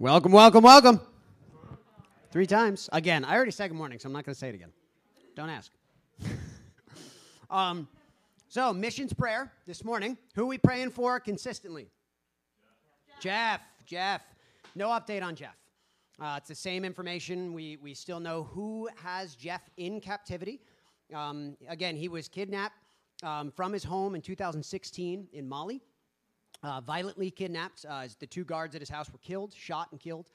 Welcome, welcome, welcome. Three times. Again, I already said good morning, so I'm not going to say it again. Don't ask. um, so, missions prayer this morning. Who we praying for consistently? Jeff. Jeff. No update on Jeff. Uh, it's the same information. We, we still know who has Jeff in captivity. Um, again, he was kidnapped um, from his home in 2016 in Mali, uh, violently kidnapped. Uh, the two guards at his house were killed, shot and killed.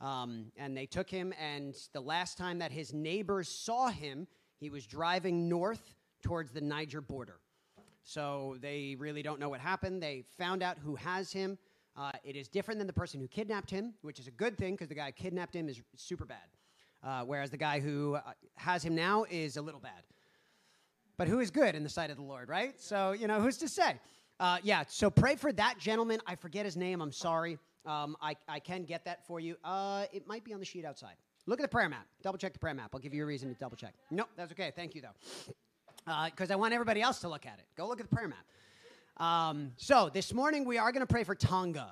Um, and they took him, and the last time that his neighbors saw him, he was driving north towards the Niger border. So they really don't know what happened. They found out who has him. Uh, it is different than the person who kidnapped him, which is a good thing because the guy who kidnapped him is super bad. Uh, whereas the guy who uh, has him now is a little bad. But who is good in the sight of the Lord, right? So, you know, who's to say? Uh, yeah, so pray for that gentleman. I forget his name. I'm sorry. Um, I, I can get that for you. Uh, it might be on the sheet outside. Look at the prayer map. Double check the prayer map. I'll give you a reason to double check. No, that's okay. Thank you, though. Because uh, I want everybody else to look at it. Go look at the prayer map. Um, so this morning we are going to pray for Tonga.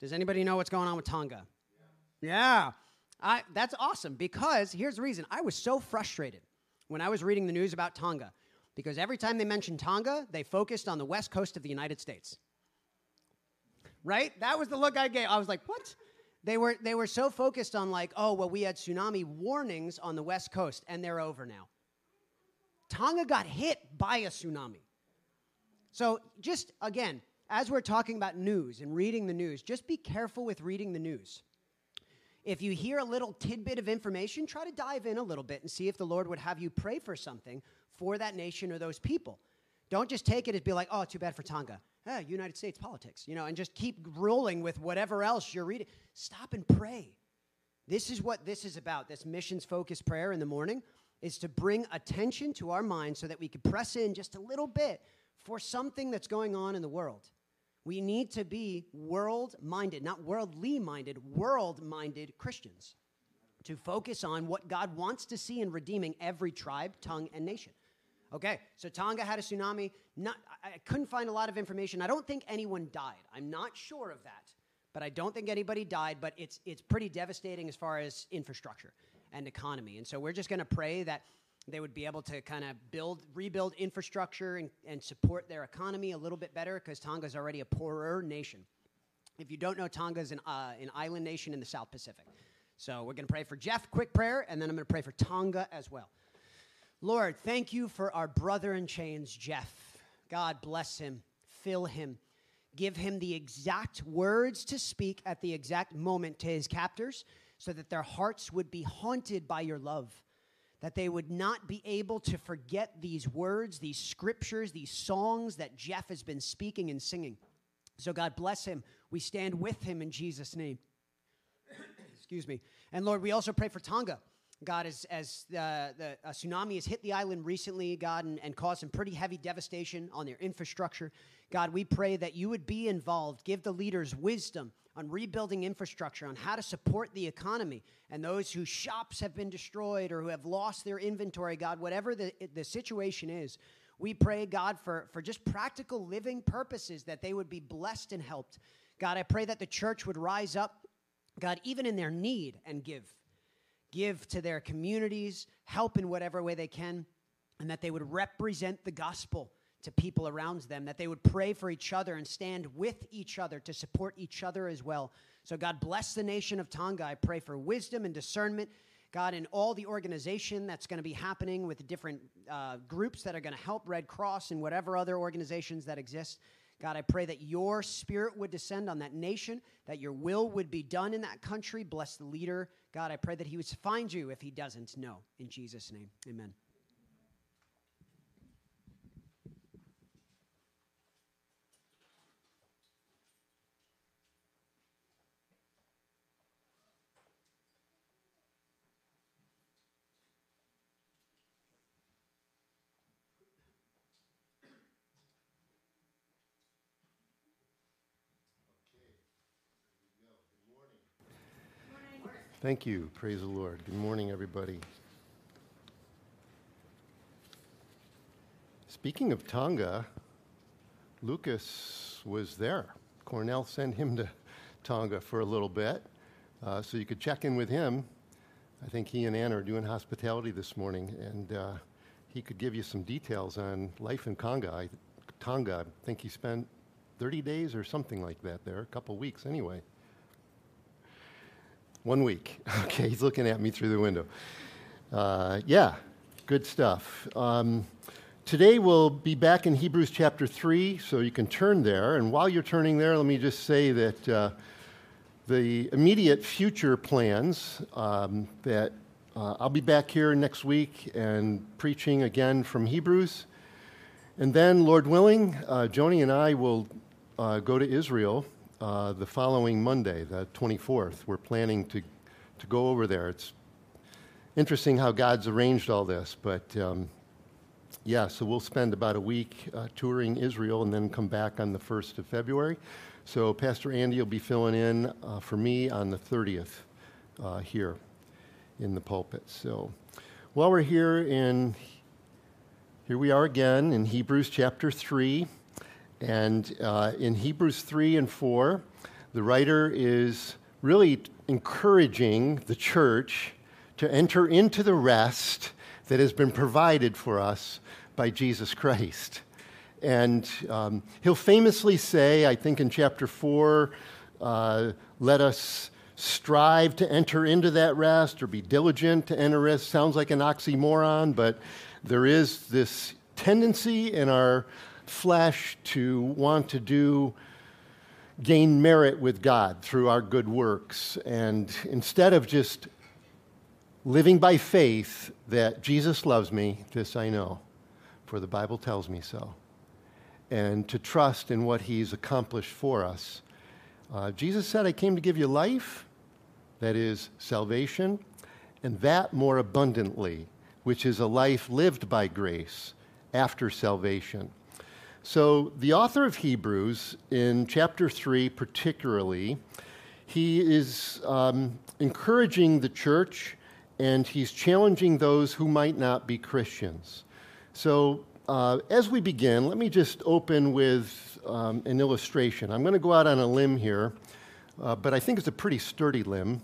Does anybody know what's going on with Tonga? Yeah. yeah. I, that's awesome because here's the reason. I was so frustrated when I was reading the news about Tonga because every time they mentioned Tonga, they focused on the west coast of the United States. Right? That was the look I gave. I was like, what? They were, they were so focused on, like, oh, well, we had tsunami warnings on the west coast, and they're over now. Tonga got hit by a tsunami. So, just again, as we're talking about news and reading the news, just be careful with reading the news. If you hear a little tidbit of information, try to dive in a little bit and see if the Lord would have you pray for something for that nation or those people. Don't just take it as be like, oh, too bad for Tonga. United States politics, you know, and just keep rolling with whatever else you're reading. Stop and pray. This is what this is about. This missions focused prayer in the morning is to bring attention to our minds so that we can press in just a little bit for something that's going on in the world. We need to be world minded, not worldly minded, world minded Christians to focus on what God wants to see in redeeming every tribe, tongue, and nation. Okay, so Tonga had a tsunami. Not, I couldn't find a lot of information. I don't think anyone died. I'm not sure of that, but I don't think anybody died. But it's it's pretty devastating as far as infrastructure and economy. And so we're just going to pray that they would be able to kind of build, rebuild infrastructure and, and support their economy a little bit better because Tonga is already a poorer nation. If you don't know, Tonga is an, uh, an island nation in the South Pacific. So we're going to pray for Jeff, quick prayer, and then I'm going to pray for Tonga as well. Lord, thank you for our brother in chains, Jeff. God bless him, fill him, give him the exact words to speak at the exact moment to his captors so that their hearts would be haunted by your love that they would not be able to forget these words, these scriptures, these songs that Jeff has been speaking and singing. So, God bless him. We stand with him in Jesus' name. Excuse me. And Lord, we also pray for Tonga. God, as, as uh, the tsunami has hit the island recently, God, and, and caused some pretty heavy devastation on their infrastructure, God, we pray that you would be involved, give the leaders wisdom on rebuilding infrastructure, on how to support the economy, and those whose shops have been destroyed or who have lost their inventory, God, whatever the, the situation is, we pray, God, for, for just practical living purposes that they would be blessed and helped. God, I pray that the church would rise up, God, even in their need and give. Give to their communities, help in whatever way they can, and that they would represent the gospel to people around them, that they would pray for each other and stand with each other to support each other as well. So, God bless the nation of Tonga. I pray for wisdom and discernment. God, in all the organization that's going to be happening with different uh, groups that are going to help Red Cross and whatever other organizations that exist. God, I pray that your spirit would descend on that nation, that your will would be done in that country. Bless the leader. God, I pray that he would find you if he doesn't know. In Jesus' name, amen. Thank you. Praise the Lord. Good morning, everybody. Speaking of Tonga, Lucas was there. Cornell sent him to Tonga for a little bit. Uh, so you could check in with him. I think he and Ann are doing hospitality this morning, and uh, he could give you some details on life in Conga. I, Tonga, I think he spent 30 days or something like that there, a couple weeks anyway. One week. Okay, he's looking at me through the window. Uh, yeah, good stuff. Um, today we'll be back in Hebrews chapter 3, so you can turn there. And while you're turning there, let me just say that uh, the immediate future plans um, that uh, I'll be back here next week and preaching again from Hebrews. And then, Lord willing, uh, Joni and I will uh, go to Israel uh, the following Monday, the 24th. We're planning to, to go over there. It's interesting how God's arranged all this, but um, yeah, so we'll spend about a week uh, touring Israel and then come back on the 1st of February. So Pastor Andy will be filling in uh, for me on the 30th uh, here in the pulpit. So while we're here in, here we are again in Hebrews chapter 3. And uh, in Hebrews 3 and 4, the writer is really encouraging the church to enter into the rest that has been provided for us by Jesus Christ. And um, he'll famously say, I think in chapter 4, uh, let us strive to enter into that rest or be diligent to enter rest. Sounds like an oxymoron, but there is this tendency in our flesh to want to do gain merit with God through our good works. And instead of just living by faith that Jesus loves me, this I know, for the Bible tells me so and to trust in what he's accomplished for us. Uh, Jesus said, I came to give you life, that is salvation, and that more abundantly, which is a life lived by grace after salvation. So, the author of Hebrews, in chapter 3 particularly, he is um, encouraging the church and he's challenging those who might not be Christians. So, uh, as we begin, let me just open with um, an illustration. I'm going to go out on a limb here, uh, but I think it's a pretty sturdy limb.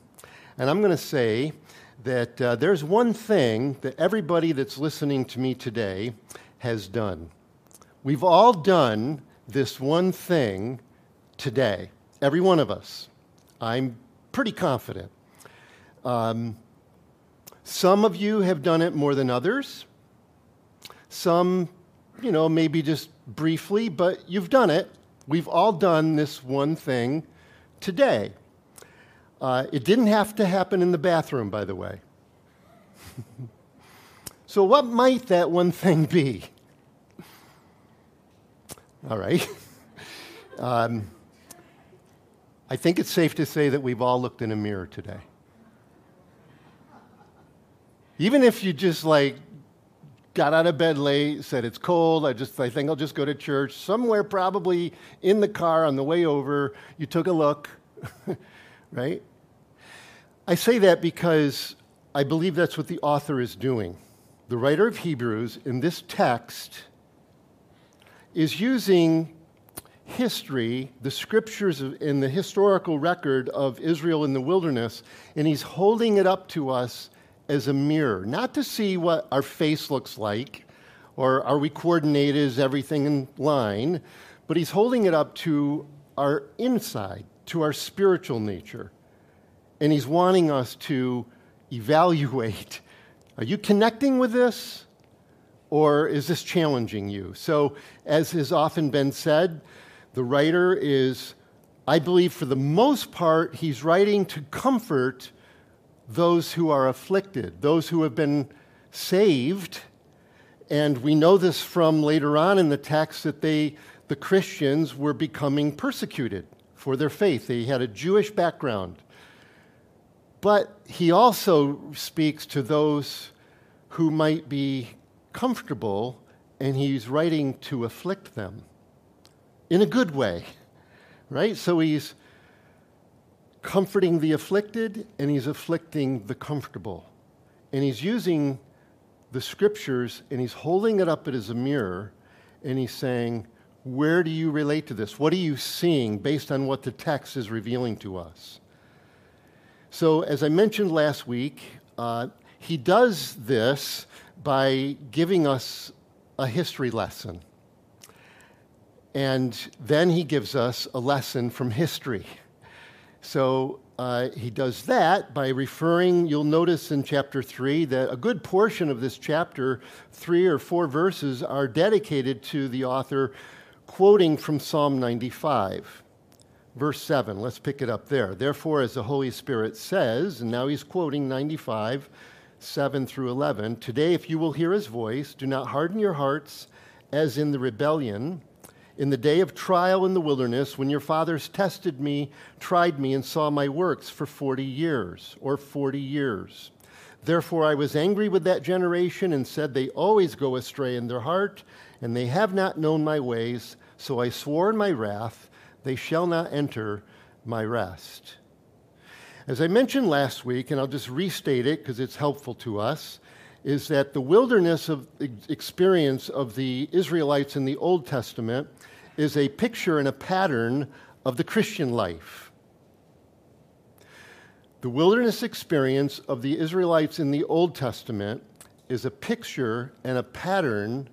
And I'm going to say that uh, there's one thing that everybody that's listening to me today has done. We've all done this one thing today, every one of us. I'm pretty confident. Um, some of you have done it more than others. Some, you know, maybe just briefly, but you've done it. We've all done this one thing today. Uh, it didn't have to happen in the bathroom, by the way. so, what might that one thing be? All right. um, I think it's safe to say that we've all looked in a mirror today. Even if you just like got out of bed late, said it's cold, I just I think I'll just go to church. Somewhere probably in the car on the way over, you took a look, right? I say that because I believe that's what the author is doing. The writer of Hebrews in this text is using history, the scriptures in the historical record of Israel in the wilderness, and he's holding it up to us as a mirror, not to see what our face looks like or are we coordinated, is everything in line, but he's holding it up to our inside, to our spiritual nature. And he's wanting us to evaluate are you connecting with this? Or is this challenging you? So, as has often been said, the writer is, I believe, for the most part, he's writing to comfort those who are afflicted, those who have been saved. And we know this from later on in the text that they, the Christians were becoming persecuted for their faith. They had a Jewish background. But he also speaks to those who might be comfortable, and he's writing to afflict them in a good way, right? So he's comforting the afflicted and he's afflicting the comfortable. And he's using the scriptures and he's holding it up as a mirror and he's saying, Where do you relate to this? What are you seeing based on what the text is revealing to us? So, as I mentioned last week, uh, he does this by giving us a history lesson. And then he gives us a lesson from history. So uh, he does that by referring, you'll notice in chapter 3 that a good portion of this chapter, three or four verses, are dedicated to the author quoting from Psalm 95. Verse 7, let's pick it up there. Therefore, as the Holy Spirit says, and now he's quoting 95, 7 through 11, today, if you will hear his voice, do not harden your hearts as in the rebellion in the day of trial in the wilderness, when your fathers tested me, tried me, and saw my works for 40 years, or 40 years. Therefore I was angry with that generation and said, They always go astray in their heart, and they have not known my ways. So I swore in my wrath, They shall not enter my rest. As I mentioned last week, and I'll just restate it because it's helpful to us, is that the wilderness of experience of the Israelites in the Old Testament is a picture and a pattern of the Christian life. The wilderness experience of the Israelites in the Old Testament is a picture and a pattern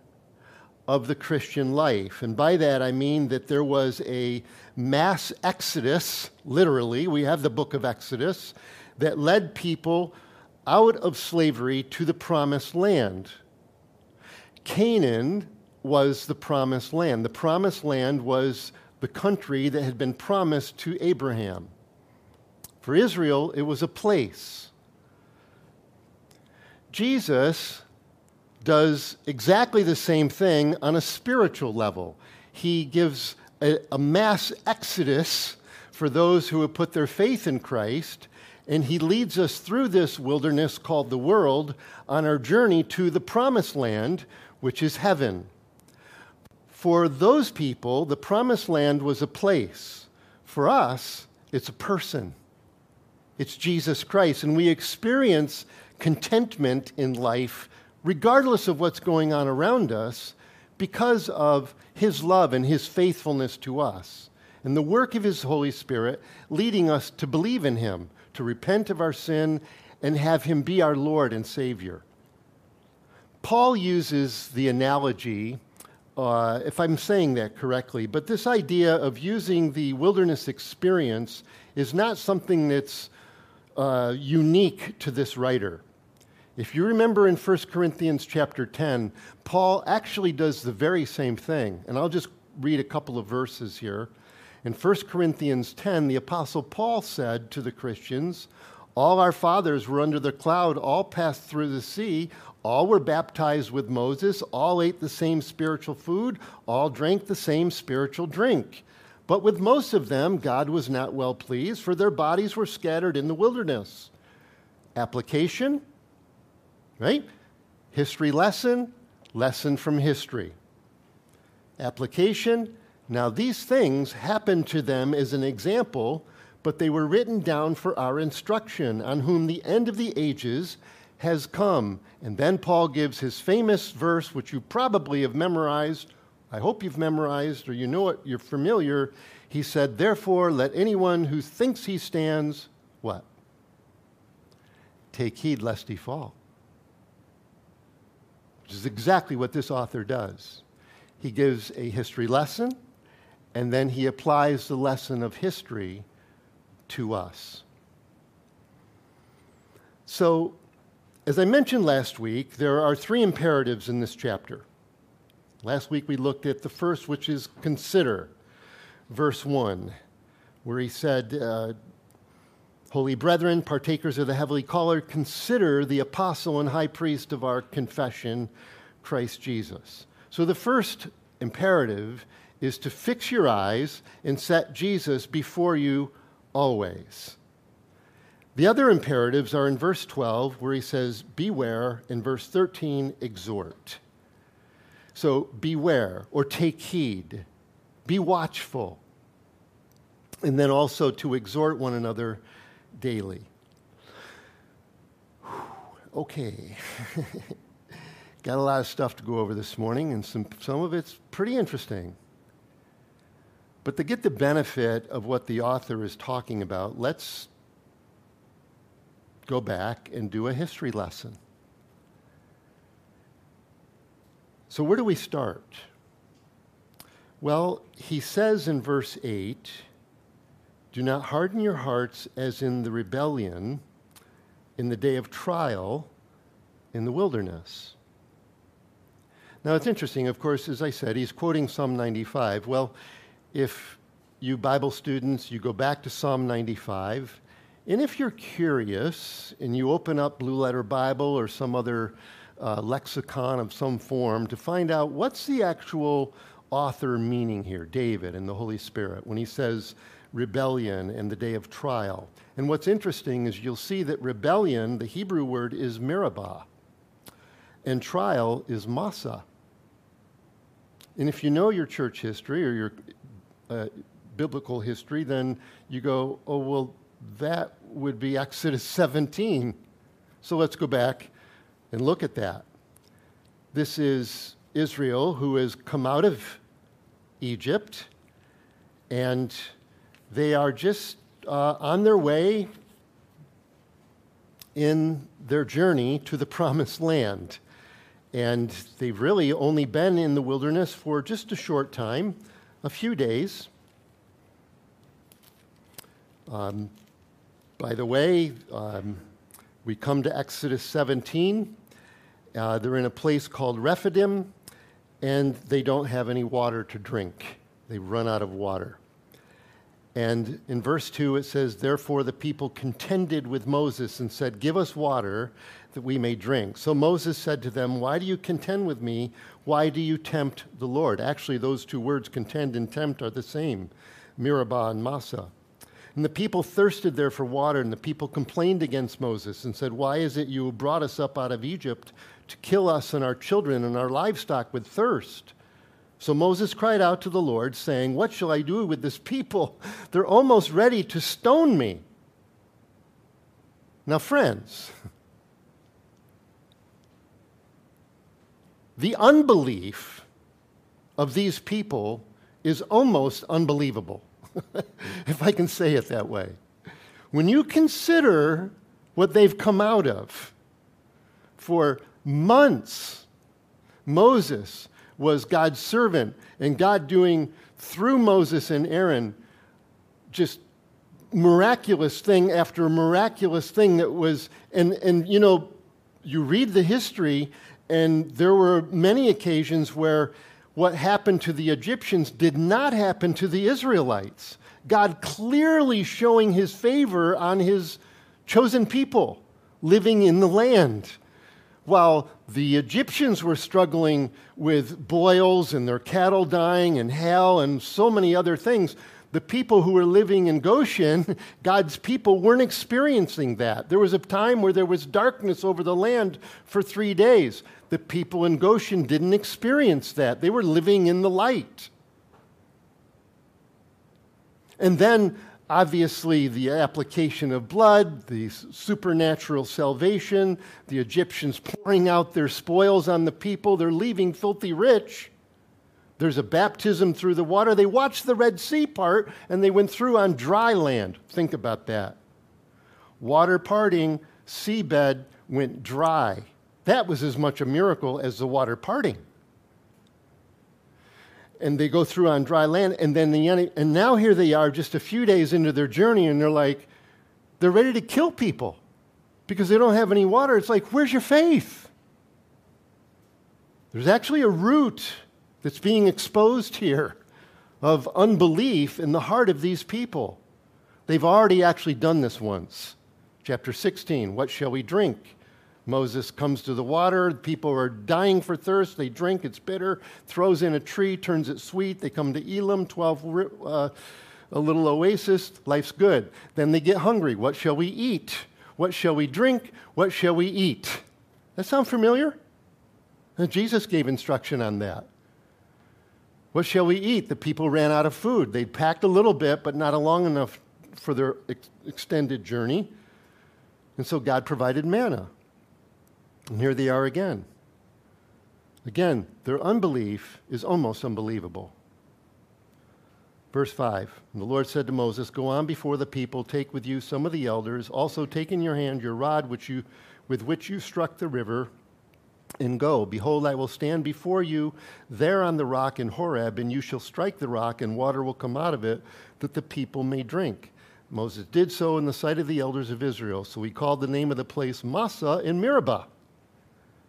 of the Christian life. And by that I mean that there was a mass exodus, literally, we have the book of Exodus, that led people out of slavery to the promised land. Canaan was the promised land. The promised land was the country that had been promised to Abraham. For Israel, it was a place. Jesus does exactly the same thing on a spiritual level. He gives a, a, mass exodus for those who have put their faith in Christ, and he leads us through this wilderness called the world on our journey to the promised land, which is heaven. For those people, the promised land was a place. For us, it's a person. It's Jesus Christ. And we experience contentment in life regardless of what's going on around us because of his love and his faithfulness to us. And the work of his Holy Spirit leading us to believe in him, to repent of our sin, and have him be our Lord and Savior. Paul uses the analogy uh, if I'm saying that correctly. But this idea of using the wilderness experience is not something that's uh, unique to this writer. If you remember in 1 Corinthians chapter 10, Paul actually does the very same thing. And I'll just read a couple of verses here. In 1 Corinthians 10, the Apostle Paul said to the Christians, All our fathers were under the cloud, all passed through the sea, all were baptized with Moses, all ate the same spiritual food, all drank the same spiritual drink. But with most of them, God was not well pleased, for their bodies were scattered in the wilderness. Application, right? History lesson, lesson from history. Application, now these things happened to them as an example, but they were written down for our instruction, on whom the end of the ages has come. And then Paul gives his famous verse, which you probably have memorized. I hope you've memorized or you know it, you're familiar. He said, Therefore, let anyone who thinks he stands, what? Take heed lest he fall. Which is exactly what this author does. He gives a history lesson, and then he applies the lesson of history to us. So, as I mentioned last week, there are three imperatives in this chapter. Last week we looked at the first, which is consider, verse 1, where he said, uh, Holy brethren, partakers of the heavenly caller, consider the apostle and high priest of our confession, Christ Jesus. So the first imperative is to fix your eyes and set Jesus before you always. The other imperatives are in verse 12, where he says, Beware, in verse 13, exhort. So beware or take heed, be watchful, and then also to exhort one another daily. Okay. Got a lot of stuff to go over this morning, and some, some of it's pretty interesting. But to get the benefit of what the author is talking about, let's go back and do a history lesson. So, where do we start? Well, he says in verse 8 Do not harden your hearts as in the rebellion in the day of trial in the wilderness. Now, it's interesting, of course, as I said, he's quoting Psalm 95. Well, if you Bible students, you go back to Psalm 95, and if you're curious and you open up Blue Letter Bible or some other uh, lexicon of some form to find out what's the actual author meaning here, David and the Holy Spirit, when he says rebellion and the day of trial. And what's interesting is you'll see that rebellion, the Hebrew word is Meribah, and trial is Massah. And if you know your church history or your uh, biblical history, then you go, oh, well, that would be Exodus 17. So let's go back and look at that. This is Israel who has come out of Egypt, and they are just uh, on their way in their journey to the promised land. And they've really only been in the wilderness for just a short time, a few days. Um, by the way, um, we come to Exodus 17. Uh, they're in a place called Rephidim, and they don't have any water to drink. They run out of water. And in verse 2, it says, Therefore the people contended with Moses and said, Give us water that we may drink. So Moses said to them, Why do you contend with me? Why do you tempt the Lord? Actually, those two words, contend and tempt, are the same Meribah and Massah. And the people thirsted there for water, and the people complained against Moses and said, Why is it you brought us up out of Egypt to kill us and our children and our livestock with thirst? So Moses cried out to the Lord, saying, What shall I do with this people? They're almost ready to stone me. Now, friends, the unbelief of these people is almost unbelievable. if I can say it that way. When you consider what they've come out of for months, Moses was God's servant, and God doing through Moses and Aaron just miraculous thing after miraculous thing that was, and, and you know, you read the history, and there were many occasions where what happened to the Egyptians did not happen to the Israelites. God clearly showing his favor on his chosen people living in the land. While the Egyptians were struggling with boils and their cattle dying and hail and so many other things, the people who were living in Goshen, God's people, weren't experiencing that. There was a time where there was darkness over the land for three days. The people in Goshen didn't experience that. They were living in the light. And then, obviously, the application of blood, the supernatural salvation, the Egyptians pouring out their spoils on the people, they're leaving filthy rich. There's a baptism through the water. They watched the Red Sea part and they went through on dry land. Think about that. Water parting, seabed went dry. That was as much a miracle as the water parting. And they go through on dry land, and then the and now here they are, just a few days into their journey, and they're like, they're ready to kill people because they don't have any water. It's like, where's your faith? There's actually a root that's being exposed here of unbelief in the heart of these people. They've already actually done this once. Chapter 16 What shall we drink? Moses comes to the water. People are dying for thirst. They drink. It's bitter. Throws in a tree, turns it sweet. They come to Elim, 12, uh, a little oasis. Life's good. Then they get hungry. What shall we eat? What shall we drink? What shall we eat? That sound familiar? And Jesus gave instruction on that. What shall we eat? The people ran out of food. They packed a little bit, but not long enough for their ex- extended journey. And so God provided manna. And here they are again. Again, their unbelief is almost unbelievable. Verse 5 The Lord said to Moses, Go on before the people, take with you some of the elders, also take in your hand your rod which you, with which you struck the river, and go. Behold, I will stand before you there on the rock in Horeb, and you shall strike the rock, and water will come out of it, that the people may drink. Moses did so in the sight of the elders of Israel. So he called the name of the place Massah in Meribah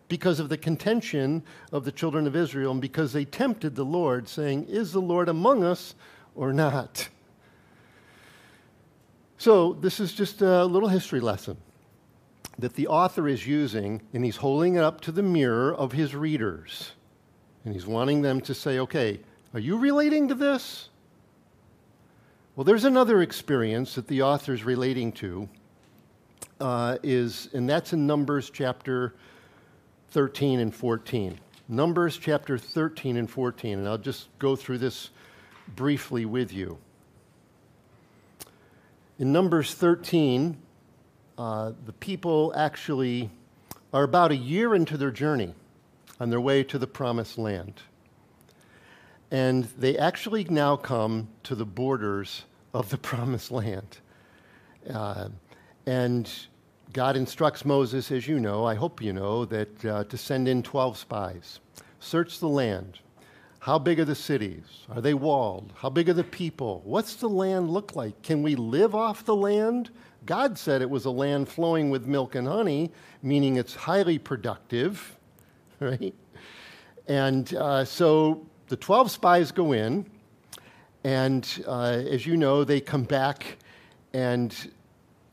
because of the contention of the children of Israel and because they tempted the Lord, saying, Is the Lord among us or not? So, this is just a little history lesson that the author is using, and he's holding it up to the mirror of his readers. And he's wanting them to say, okay, are you relating to this? Well, there's another experience that the author is relating to, uh, is, and that's in Numbers chapter 13 and 14. Numbers chapter 13 and 14, and I'll just go through this briefly with you. In Numbers 13, uh, the people actually are about a year into their journey on their way to the promised land. And they actually now come to the borders of the promised land. Uh, and God instructs Moses, as you know, I hope you know, that uh, to send in 12 spies. Search the land. How big are the cities? Are they walled? How big are the people? What's the land look like? Can we live off the land? God said it was a land flowing with milk and honey, meaning it's highly productive, right? And uh, so the 12 spies go in, and uh, as you know, they come back and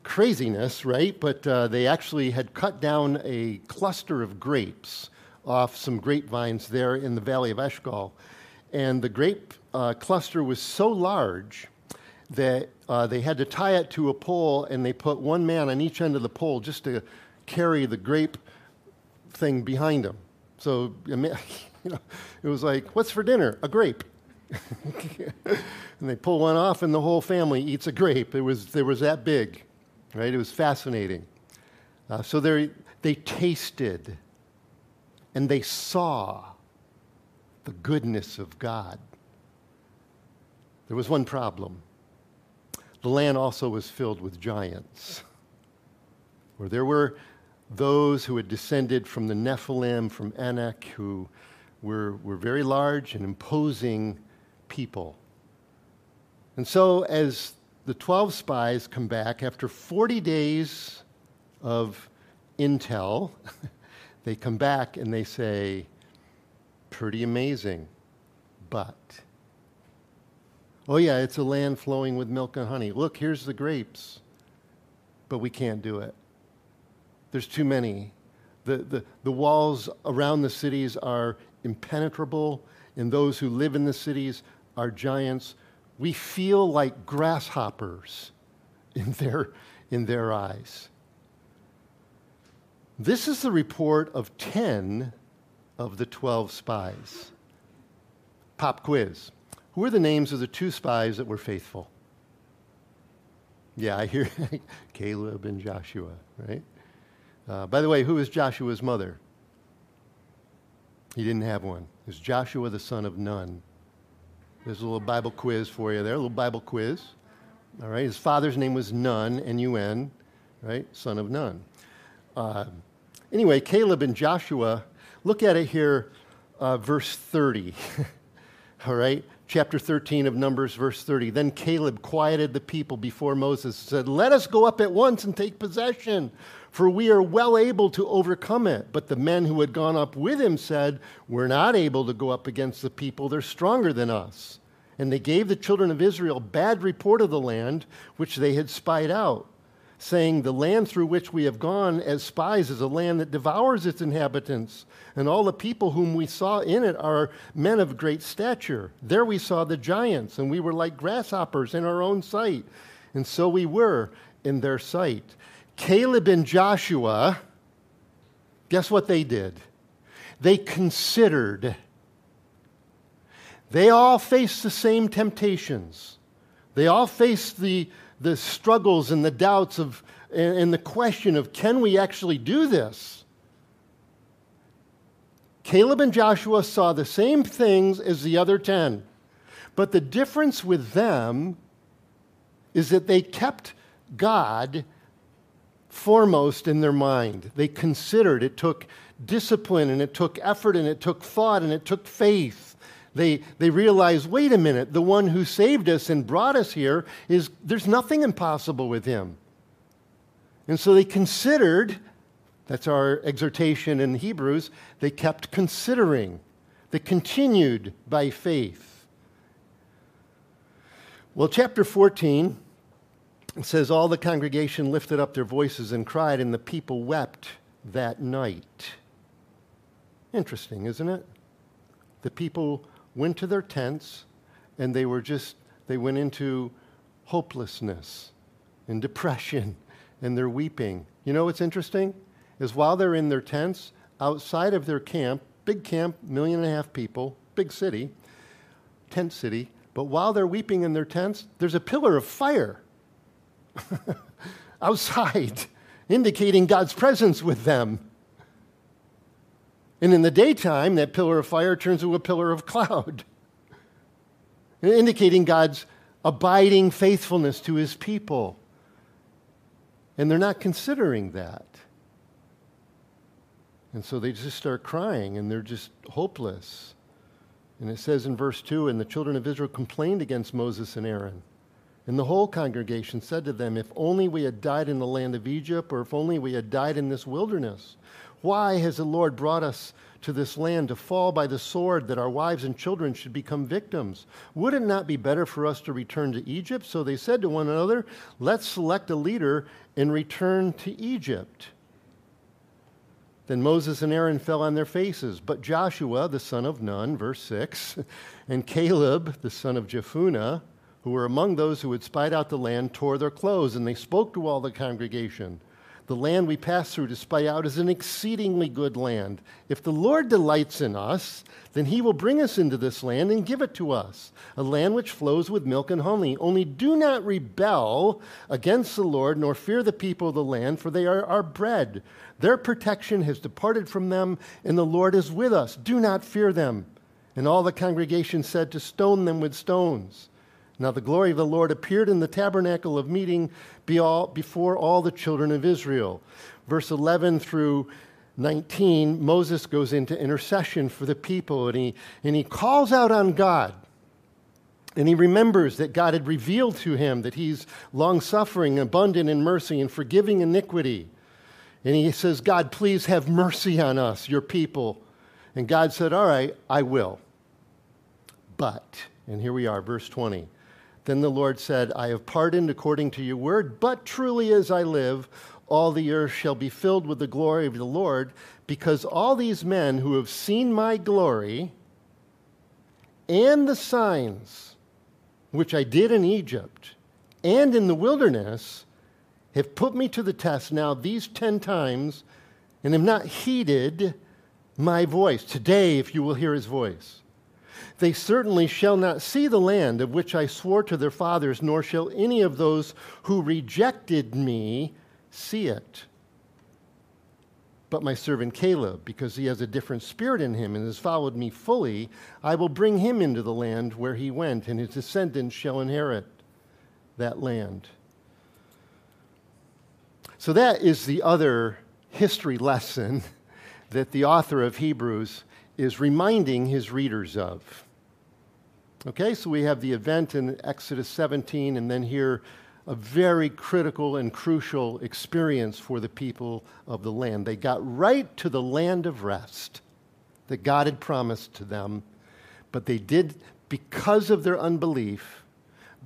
craziness, right? But uh, they actually had cut down a cluster of grapes off some grapevines there in the valley of Eshcol. And the grape uh, cluster was so large that uh, they had to tie it to a pole, and they put one man on each end of the pole just to carry the grape thing behind them. So you know, it was like, what's for dinner? A grape. and they pull one off, and the whole family eats a grape. It was, it was that big right? It was fascinating. Uh, so they tasted and they saw the goodness of God. There was one problem. The land also was filled with giants, where there were those who had descended from the Nephilim, from Anak, who were, were very large and imposing people. And so, as the 12 spies come back after 40 days of intel. they come back and they say, pretty amazing, but. Oh, yeah, it's a land flowing with milk and honey. Look, here's the grapes, but we can't do it. There's too many. The, the, the walls around the cities are impenetrable, and those who live in the cities are giants we feel like grasshoppers in their, in their eyes. This is the report of 10 of the 12 spies. Pop quiz. Who are the names of the two spies that were faithful? Yeah, I hear Caleb and Joshua, right? Uh, by the way, who is Joshua's mother? He didn't have one. It was Joshua the son of Nun. There's a little Bible quiz for you there, a little Bible quiz. All right, his father's name was Nun, N U N, right? Son of Nun. Uh, anyway, Caleb and Joshua, look at it here, uh, verse 30. All right, chapter 13 of Numbers, verse 30. Then Caleb quieted the people before Moses and said, Let us go up at once and take possession, for we are well able to overcome it. But the men who had gone up with him said, We're not able to go up against the people, they're stronger than us. And they gave the children of Israel bad report of the land which they had spied out, saying, The land through which we have gone as spies is a land that devours its inhabitants, and all the people whom we saw in it are men of great stature. There we saw the giants, and we were like grasshoppers in our own sight. And so we were in their sight. Caleb and Joshua, guess what they did? They considered. They all faced the same temptations. They all faced the, the struggles and the doubts of, and, the question of can we actually do this? Caleb and Joshua saw the same things as the other 10. But the difference with them is that they kept God foremost in their mind. They considered it took discipline and it took effort and it took thought and it took faith. They, they realized wait a minute, the one who saved us and brought us here is there's nothing impossible with him. And so they considered, that's our exhortation in Hebrews, they kept considering. They continued by faith. Well, chapter 14 says, All the congregation lifted up their voices and cried, and the people wept that night. Interesting, isn't it? The people went to their tents and they were just, they went into hopelessness and depression and they're weeping. You know what's interesting? Is while they're in their tents, outside of their camp, big camp, million and a half people, big city, tent city, but while they're weeping in their tents, there's a pillar of fire outside, indicating God's presence with them. And in the daytime, that pillar of fire turns into a pillar of cloud, indicating God's abiding faithfulness to his people. And they're not considering that. And so they just start crying and they're just hopeless. And it says in verse 2 And the children of Israel complained against Moses and Aaron. And the whole congregation said to them, If only we had died in the land of Egypt, or if only we had died in this wilderness. Why has the Lord brought us to this land to fall by the sword that our wives and children should become victims? Would it not be better for us to return to Egypt? So they said to one another, Let's select a leader and return to Egypt. Then Moses and Aaron fell on their faces. But Joshua, the son of Nun, verse 6, and Caleb, the son of Jephunneh, who were among those who had spied out the land, tore their clothes, and they spoke to all the congregation. The land we pass through to spy out is an exceedingly good land. If the Lord delights in us, then he will bring us into this land and give it to us, a land which flows with milk and honey. Only do not rebel against the Lord, nor fear the people of the land, for they are our bread. Their protection has departed from them, and the Lord is with us. Do not fear them. And all the congregation said to stone them with stones. Now the glory of the Lord appeared in the tabernacle of meeting before all the children of Israel. Verse 11 through 19, Moses goes into intercession for the people and he, and he calls out on God. And he remembers that God had revealed to him that he's long suffering, abundant in mercy, and forgiving iniquity. And he says, God, please have mercy on us, your people. And God said, All right, I will. But, and here we are, verse 20. Then the Lord said, I have pardoned according to your word, but truly as I live, all the earth shall be filled with the glory of the Lord, because all these men who have seen my glory and the signs which I did in Egypt and in the wilderness have put me to the test now these ten times and have not heeded my voice. Today, if you will hear his voice. They certainly shall not see the land of which I swore to their fathers, nor shall any of those who rejected me see it. But my servant Caleb, because he has a different spirit in him and has followed me fully, I will bring him into the land where he went, and his descendants shall inherit that land. So that is the other history lesson that the author of Hebrews is reminding his readers of. Okay, so we have the event in Exodus 17, and then here a very critical and crucial experience for the people of the land. They got right to the land of rest that God had promised to them, but they did, because of their unbelief,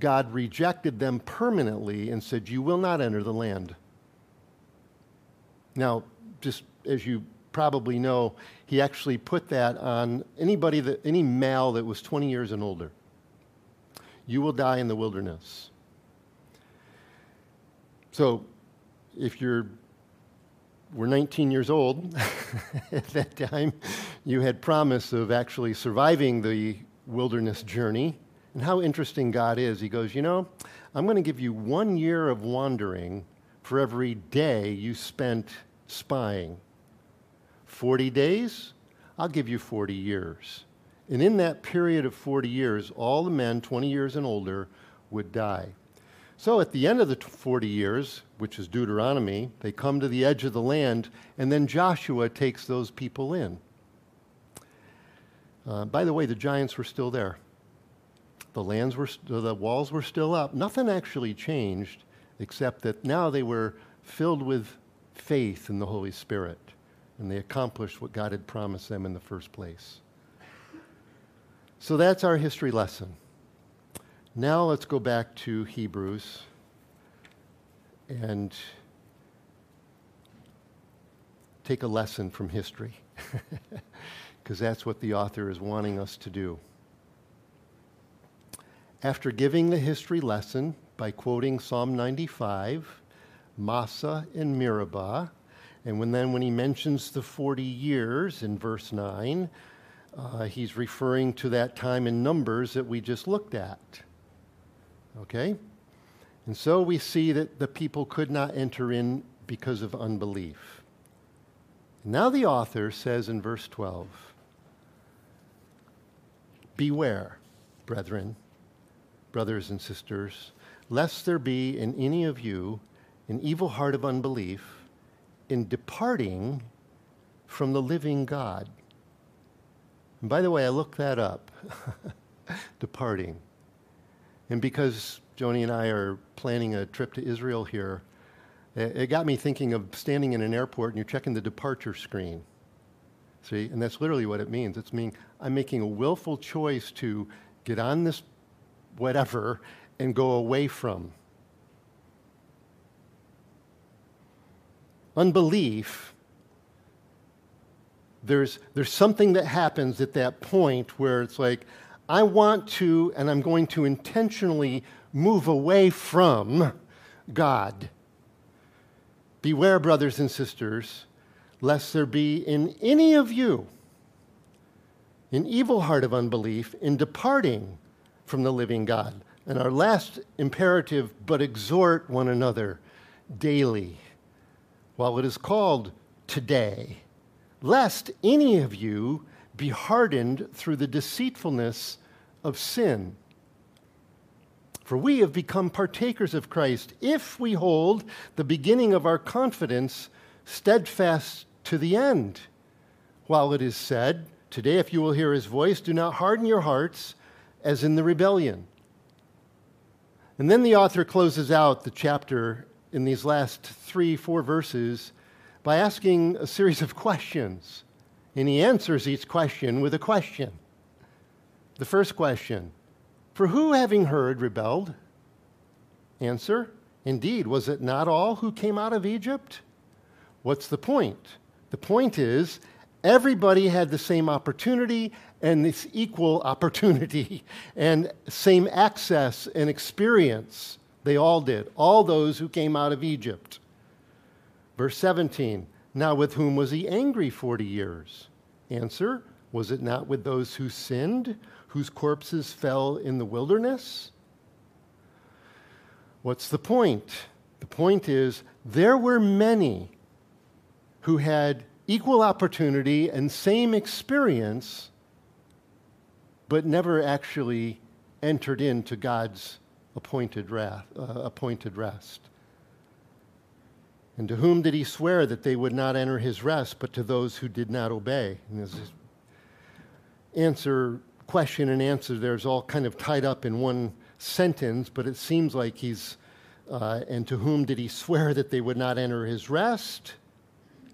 God rejected them permanently and said, You will not enter the land. Now, just as you probably know, he actually put that on anybody that, any male that was 20 years and older. You will die in the wilderness. So, if you're were 19 years old at that time, you had promise of actually surviving the wilderness journey. And how interesting God is. He goes, You know, I'm going to give you one year of wandering for every day you spent spying. 40 days, I'll give you 40 years. And in that period of 40 years, all the men 20 years and older would die. So at the end of the 40 years, which is Deuteronomy, they come to the edge of the land, and then Joshua takes those people in. Uh, by the way, the giants were still there. The lands were, st- the walls were still up. Nothing actually changed, except that now they were filled with faith in the Holy Spirit, and they accomplished what God had promised them in the first place. So that's our history lesson. Now let's go back to Hebrews and take a lesson from history, because that's what the author is wanting us to do. After giving the history lesson by quoting Psalm 95, Massah and Meribah, and when then when he mentions the 40 years in verse 9, uh, he's referring to that time in Numbers that we just looked at. Okay? And so we see that the people could not enter in because of unbelief. Now the author says in verse 12 Beware, brethren, brothers and sisters, lest there be in any of you an evil heart of unbelief in departing from the living God. And by the way, I looked that up departing. And because Joni and I are planning a trip to Israel here, it got me thinking of standing in an airport and you're checking the departure screen. See, and that's literally what it means. It's meaning I'm making a willful choice to get on this whatever and go away from. Unbelief, there's, there's something that happens at that point where it's like, I want to, and I'm going to intentionally move away from God. Beware, brothers and sisters, lest there be in any of you an evil heart of unbelief in departing from the living God. And our last imperative, but exhort one another daily, while it is called today, lest any of you be hardened through the deceitfulness of sin. For we have become partakers of Christ if we hold the beginning of our confidence steadfast to the end. While it is said, Today, if you will hear his voice, do not harden your hearts as in the rebellion. And then the author closes out the chapter in these last three, four verses by asking a series of questions. And he answers each question with a question. The first question For who, having heard, rebelled? Answer Indeed, was it not all who came out of Egypt? What's the point? The point is, everybody had the same opportunity and this equal opportunity and same access and experience. They all did, all those who came out of Egypt. Verse 17 Now, with whom was he angry 40 years? Answer Was it not with those who sinned, whose corpses fell in the wilderness? What's the point? The point is there were many who had equal opportunity and same experience, but never actually entered into God's appointed, wrath, uh, appointed rest. And to whom did he swear that they would not enter his rest, but to those who did not obey? And this answer, question and answer, there's all kind of tied up in one sentence, but it seems like he's, uh, and to whom did he swear that they would not enter his rest?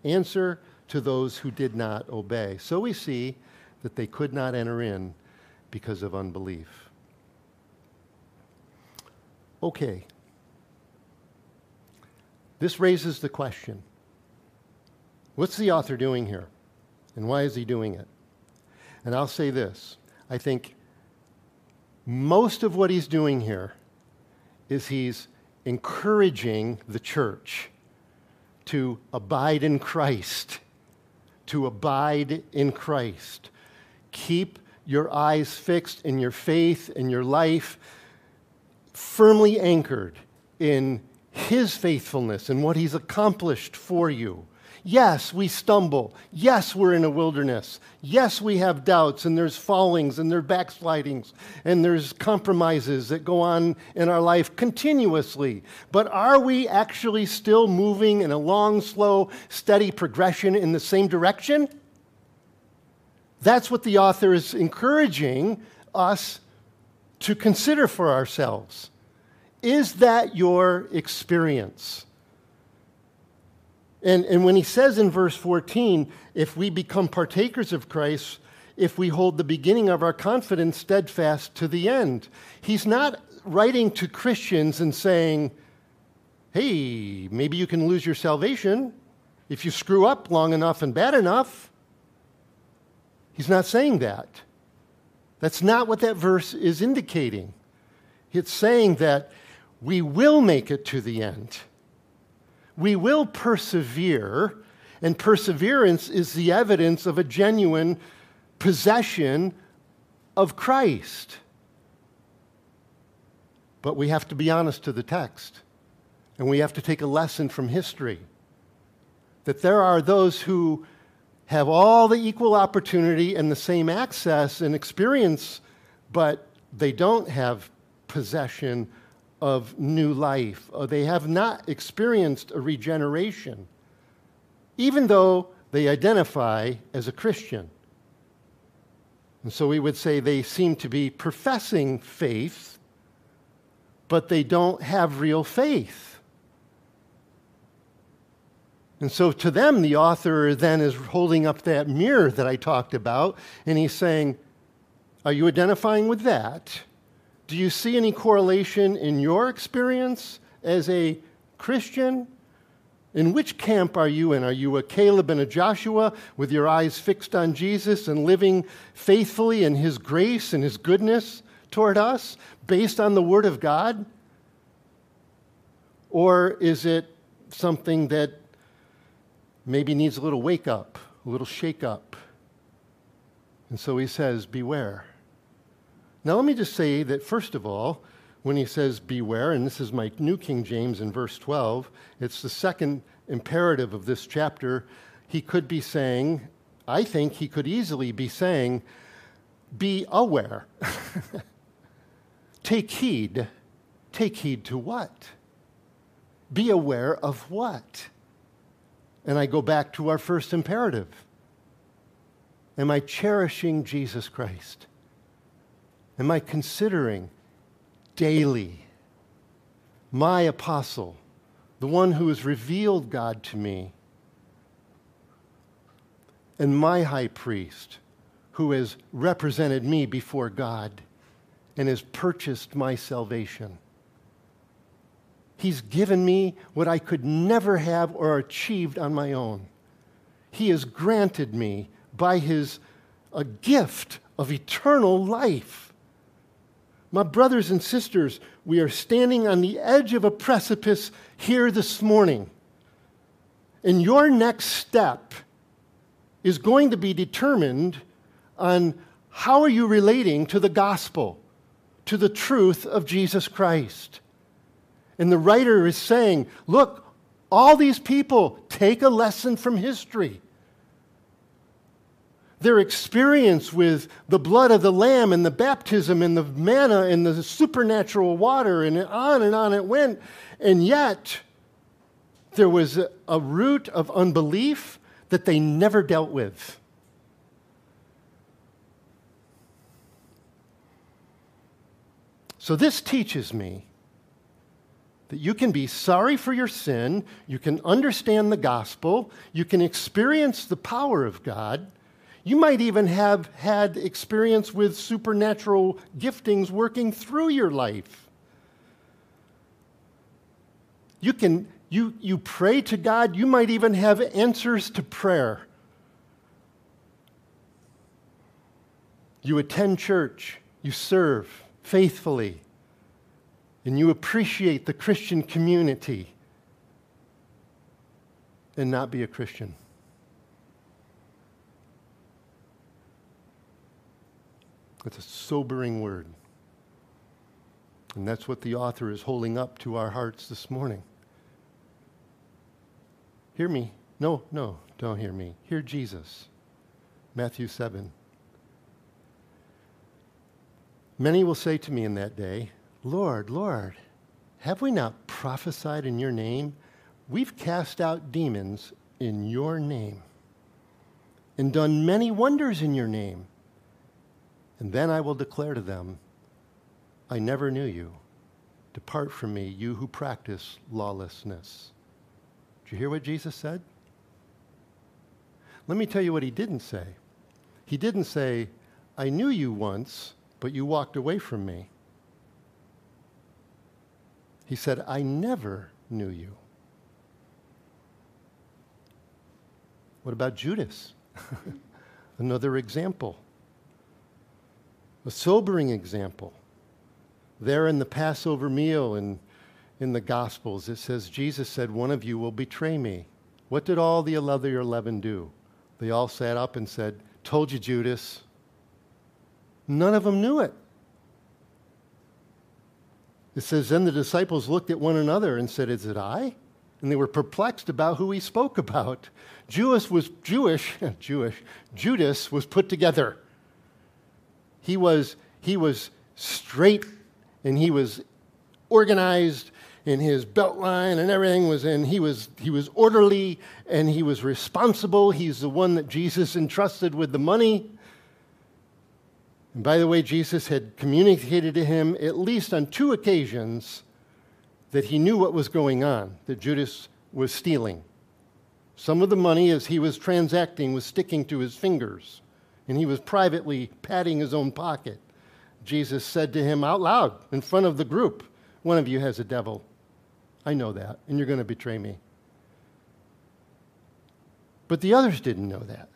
Answer, to those who did not obey. So we see that they could not enter in because of unbelief. Okay. This raises the question what's the author doing here? And why is he doing it? And I'll say this I think most of what he's doing here is he's encouraging the church to abide in Christ, to abide in Christ. Keep your eyes fixed in your faith and your life firmly anchored in His faithfulness and what He's accomplished for you. Yes, we stumble. Yes, we're in a wilderness. Yes, we have doubts, and there's fallings, and there's backslidings, and there's compromises that go on in our life continuously. But are we actually still moving in a long, slow, steady progression in the same direction? That's what the author is encouraging us to consider for ourselves. Is that your experience? And, and when he says in verse 14, if we become partakers of Christ, if we hold the beginning of our confidence steadfast to the end, he's not writing to Christians and saying, hey, maybe you can lose your salvation if you screw up long enough and bad enough. He's not saying that. That's not what that verse is indicating. It's saying that we will make it to the end. We will persevere, and perseverance is the evidence of a genuine possession of Christ. But we have to be honest to the text, and we have to take a lesson from history that there are those who have all the equal opportunity and the same access and experience, but they don't have possession of new life. Uh, they have not experienced a regeneration, even though they identify as a Christian. And so we would say they seem to be professing faith, but they don't have real faith. And so to them, the author then is holding up that mirror that I talked about, and he's saying, Are you identifying with that? Do you see any correlation in your experience as a Christian? In which camp are you in? Are you a Caleb and a Joshua with your eyes fixed on Jesus and living faithfully in his grace and his goodness toward us based on the Word of God? Or is it something that maybe needs a little wake up, a little shake up? And so he says, Beware. Now, let me just say that, first of all, when he says beware, and this is my New King James in verse 12, it's the second imperative of this chapter. He could be saying, I think he could easily be saying, be aware. Take heed. Take heed to what? Be aware of what? And I go back to our first imperative Am I cherishing Jesus Christ? Am I considering daily my apostle, the one who has revealed God to me, and my high priest, who has represented me before God and has purchased my salvation? He's given me what I could never have or achieved on my own. He has granted me by his a gift of eternal life. My brothers and sisters, we are standing on the edge of a precipice here this morning. And your next step is going to be determined on how are you relating to the gospel, to the truth of Jesus Christ. And the writer is saying, look, all these people take a lesson from history their experience with the blood of the Lamb and the baptism and the manna and the supernatural water, and on and on it went. And yet, there was a, root of unbelief that they never dealt with. So, this teaches me that you can be sorry for your sin, you can understand the gospel, you can experience the power of God, you might even have had experience with supernatural giftings working through your life. You can you, you pray to God, you might even have answers to prayer. You attend church, you serve faithfully, and you appreciate the Christian community and not be a Christian. That's a sobering word. And that's what the author is holding up to our hearts this morning. Hear me. No, no, don't hear me. Hear Jesus. Matthew 7. Many will say to me in that day, Lord, Lord, have we not prophesied in your name? We've cast out demons in your name and done many wonders in your name. And then I will declare to them, I never knew you. Depart from me, you who practice lawlessness. Did you hear what Jesus said? Let me tell you what he didn't say. He didn't say, I knew you once, but you walked away from me. He said, I never knew you. What about Judas? Another example. A sobering example. There in the Passover meal and in the Gospels, it says, Jesus said, One of you will betray me. What did all the other 11 do? They all sat up and said, Told you, Judas. None of them knew it. It says, Then the disciples looked at one another and said, Is it I? And they were perplexed about who he spoke about. Jewish was Jewish, Jewish, Judas was put together. He was, he was straight and he was organized and his belt line and everything was in. He was, he was orderly and he was responsible. He's the one that Jesus entrusted with the money. And by the way, Jesus had communicated to him at least on two occasions that he knew what was going on, that Judas was stealing. Some of the money, as he was transacting, was sticking to his fingers, and he was privately patting his own pocket. Jesus said to him out loud in front of the group, One of you has a devil. I know that, and you're going to betray me. But the others didn't know that.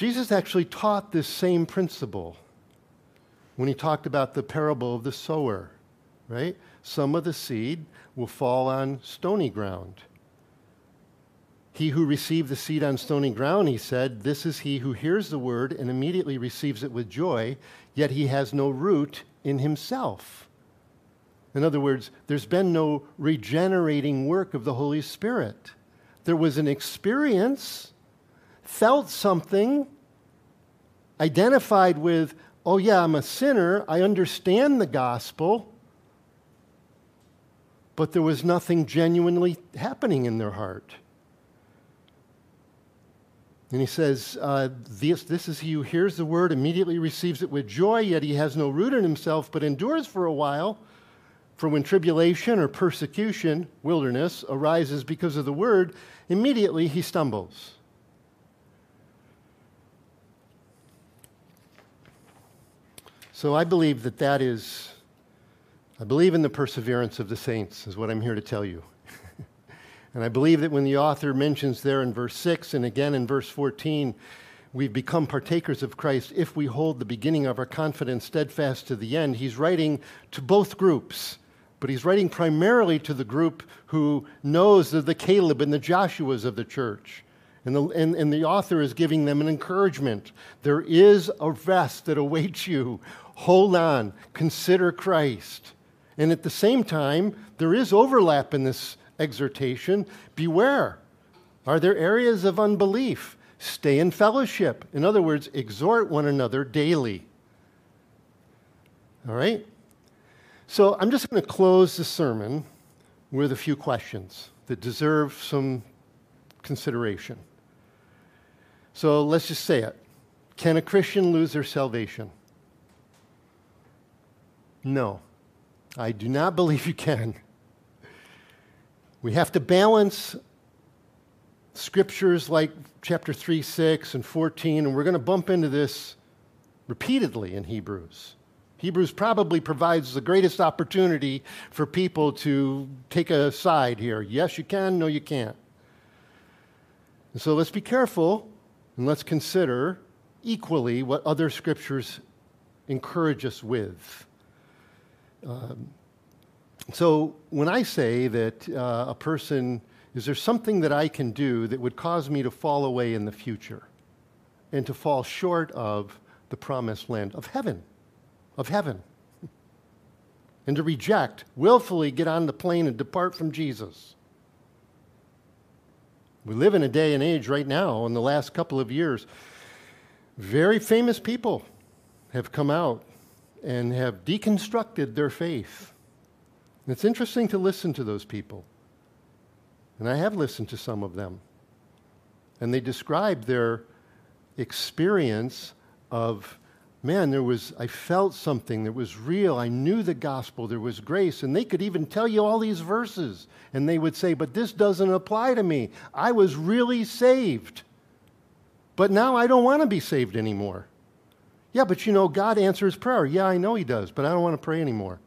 Jesus actually taught this same principle when he talked about the parable of the sower, right? Some of the seed will fall on stony ground. He who received the seed on stony ground, he said, This is he who hears the word and immediately receives it with joy, yet he has no root in himself. In other words, there's been no regenerating work of the Holy Spirit. There was an experience, felt something, identified with, oh, yeah, I'm a sinner, I understand the gospel, but there was nothing genuinely happening in their heart. And he says, uh, this, this is he who hears the word, immediately receives it with joy, yet he has no root in himself, but endures for a while. For when tribulation or persecution, wilderness, arises because of the word, immediately he stumbles. So I believe that that is, I believe in the perseverance of the saints, is what I'm here to tell you. and I believe that when the author mentions there in verse 6 and again in verse 14, we've become partakers of Christ if we hold the beginning of our confidence steadfast to the end, he's writing to both groups but he's writing primarily to the group who knows the, the Caleb and the Joshuas of the church. And the, and, and the author is giving them an encouragement. There is a rest that awaits you. Hold on, consider Christ. And at the same time, there is overlap in this exhortation. Beware. Are there areas of unbelief? Stay in fellowship. In other words, exhort one another daily. All right? So I'm just going to close the sermon with a few questions that deserve some consideration. So let's just say it. Can a Christian lose their salvation? No, I do not believe you can. We have to balance scriptures like chapter 3, 6, and 14, and we're going to bump into this repeatedly in Hebrews. Hebrews probably provides the greatest opportunity for people to take a side here. Yes, you can, no, you can't. And so let's be careful and let's consider equally what other scriptures encourage us with. Um, so when I say that uh, a person, is there something that I can do that would cause me to fall away in the future and to fall short of the promised land of heaven? of heaven and to reject, willfully get on the plane and depart from Jesus. We live in a day and age right now, in the last couple of years, very famous people have come out and have deconstructed their faith. And it's interesting to listen to those people. And I have listened to some of them. And they describe their experience of man, there was, I felt something that was real. I knew the gospel. There was grace. And they could even tell you all these verses. And they would say, but this doesn't apply to me. I was really saved. But now I don't want to be saved anymore. Yeah, but you know, God answers prayer. Yeah, I know He does, but I don't want to pray anymore.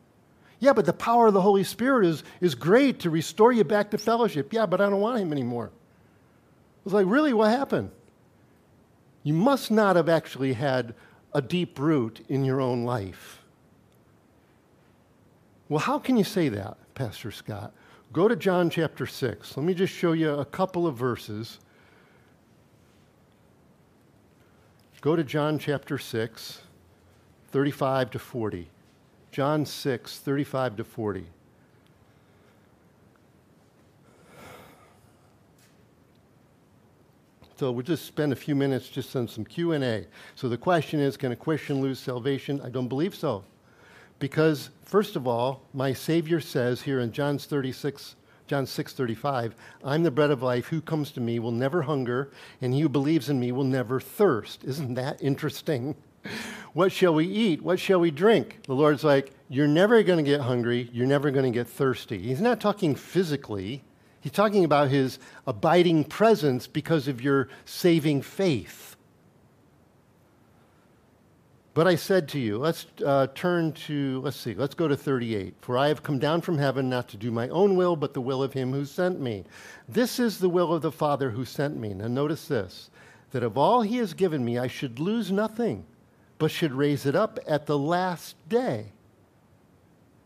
Yeah, but the power of the Holy Spirit is, is great to restore you back to fellowship. Yeah, but I don't want Him anymore. I was like, really? What happened? You must not have actually had a deep root in your own life. Well, how can you say that, Pastor Scott? Go to John chapter 6. Let me just show you a couple of verses. Go to John chapter 6, 35 to 40. John 6, 35 to 40. So we'll just spend a few minutes just on some Q&A. So the question is, can a Christian lose salvation? I don't believe so. Because first of all, my Savior says here in John 36, John 6:35, I'm the bread of life. Who comes to me will never hunger, and he who believes in me will never thirst. Isn't that interesting? What shall we eat? What shall we drink? The Lord's like, You're never going to get hungry. You're never going to get thirsty. He's not talking physically, He's talking about his abiding presence because of your saving faith. But I said to you, let's uh, turn to, let's see, let's go to 38. For I have come down from heaven not to do my own will, but the will of him who sent me. This is the will of the Father who sent me. Now notice this that of all he has given me, I should lose nothing, but should raise it up at the last day.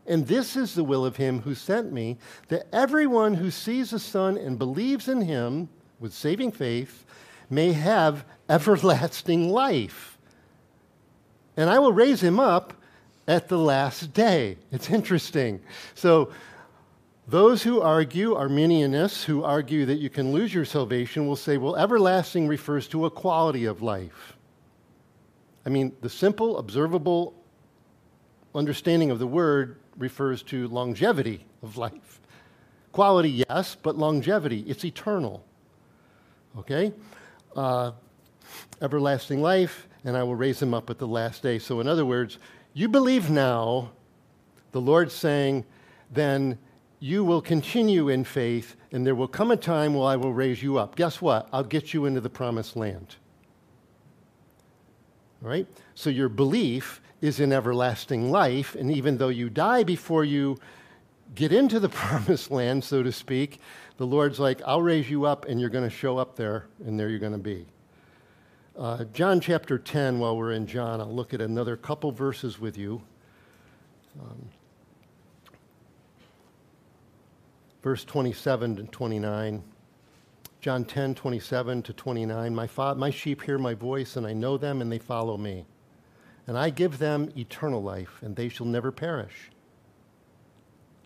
And this is the will of him who sent me, that everyone who sees the Son and believes in him with saving faith may have everlasting life. And I will raise him up at the last day. It's interesting. So, those who argue, Arminianists, who argue that you can lose your salvation, will say, well, everlasting refers to a quality of life. I mean, the simple, observable understanding of the word refers to longevity of life. Quality, yes, but longevity, it's eternal. Okay? Uh, everlasting life, and I will raise him up at the last day. So, in other words, you believe now, the Lord's saying, then you will continue in faith, and there will come a time where I will raise you up. Guess what? I'll get you into the promised land. All right? So, your belief is in everlasting life. And even though you die before you get into the promised land, so to speak, the Lord's like, I'll raise you up and you're going to show up there, and there you're going to be. Uh, John chapter 10, while we're in John, I'll look at another couple verses with you. Um, verse 27 and 29. John 10, 27 to 29. My, fa- my sheep hear my voice, and I know them, and they follow me and I give them eternal life, and they shall never perish.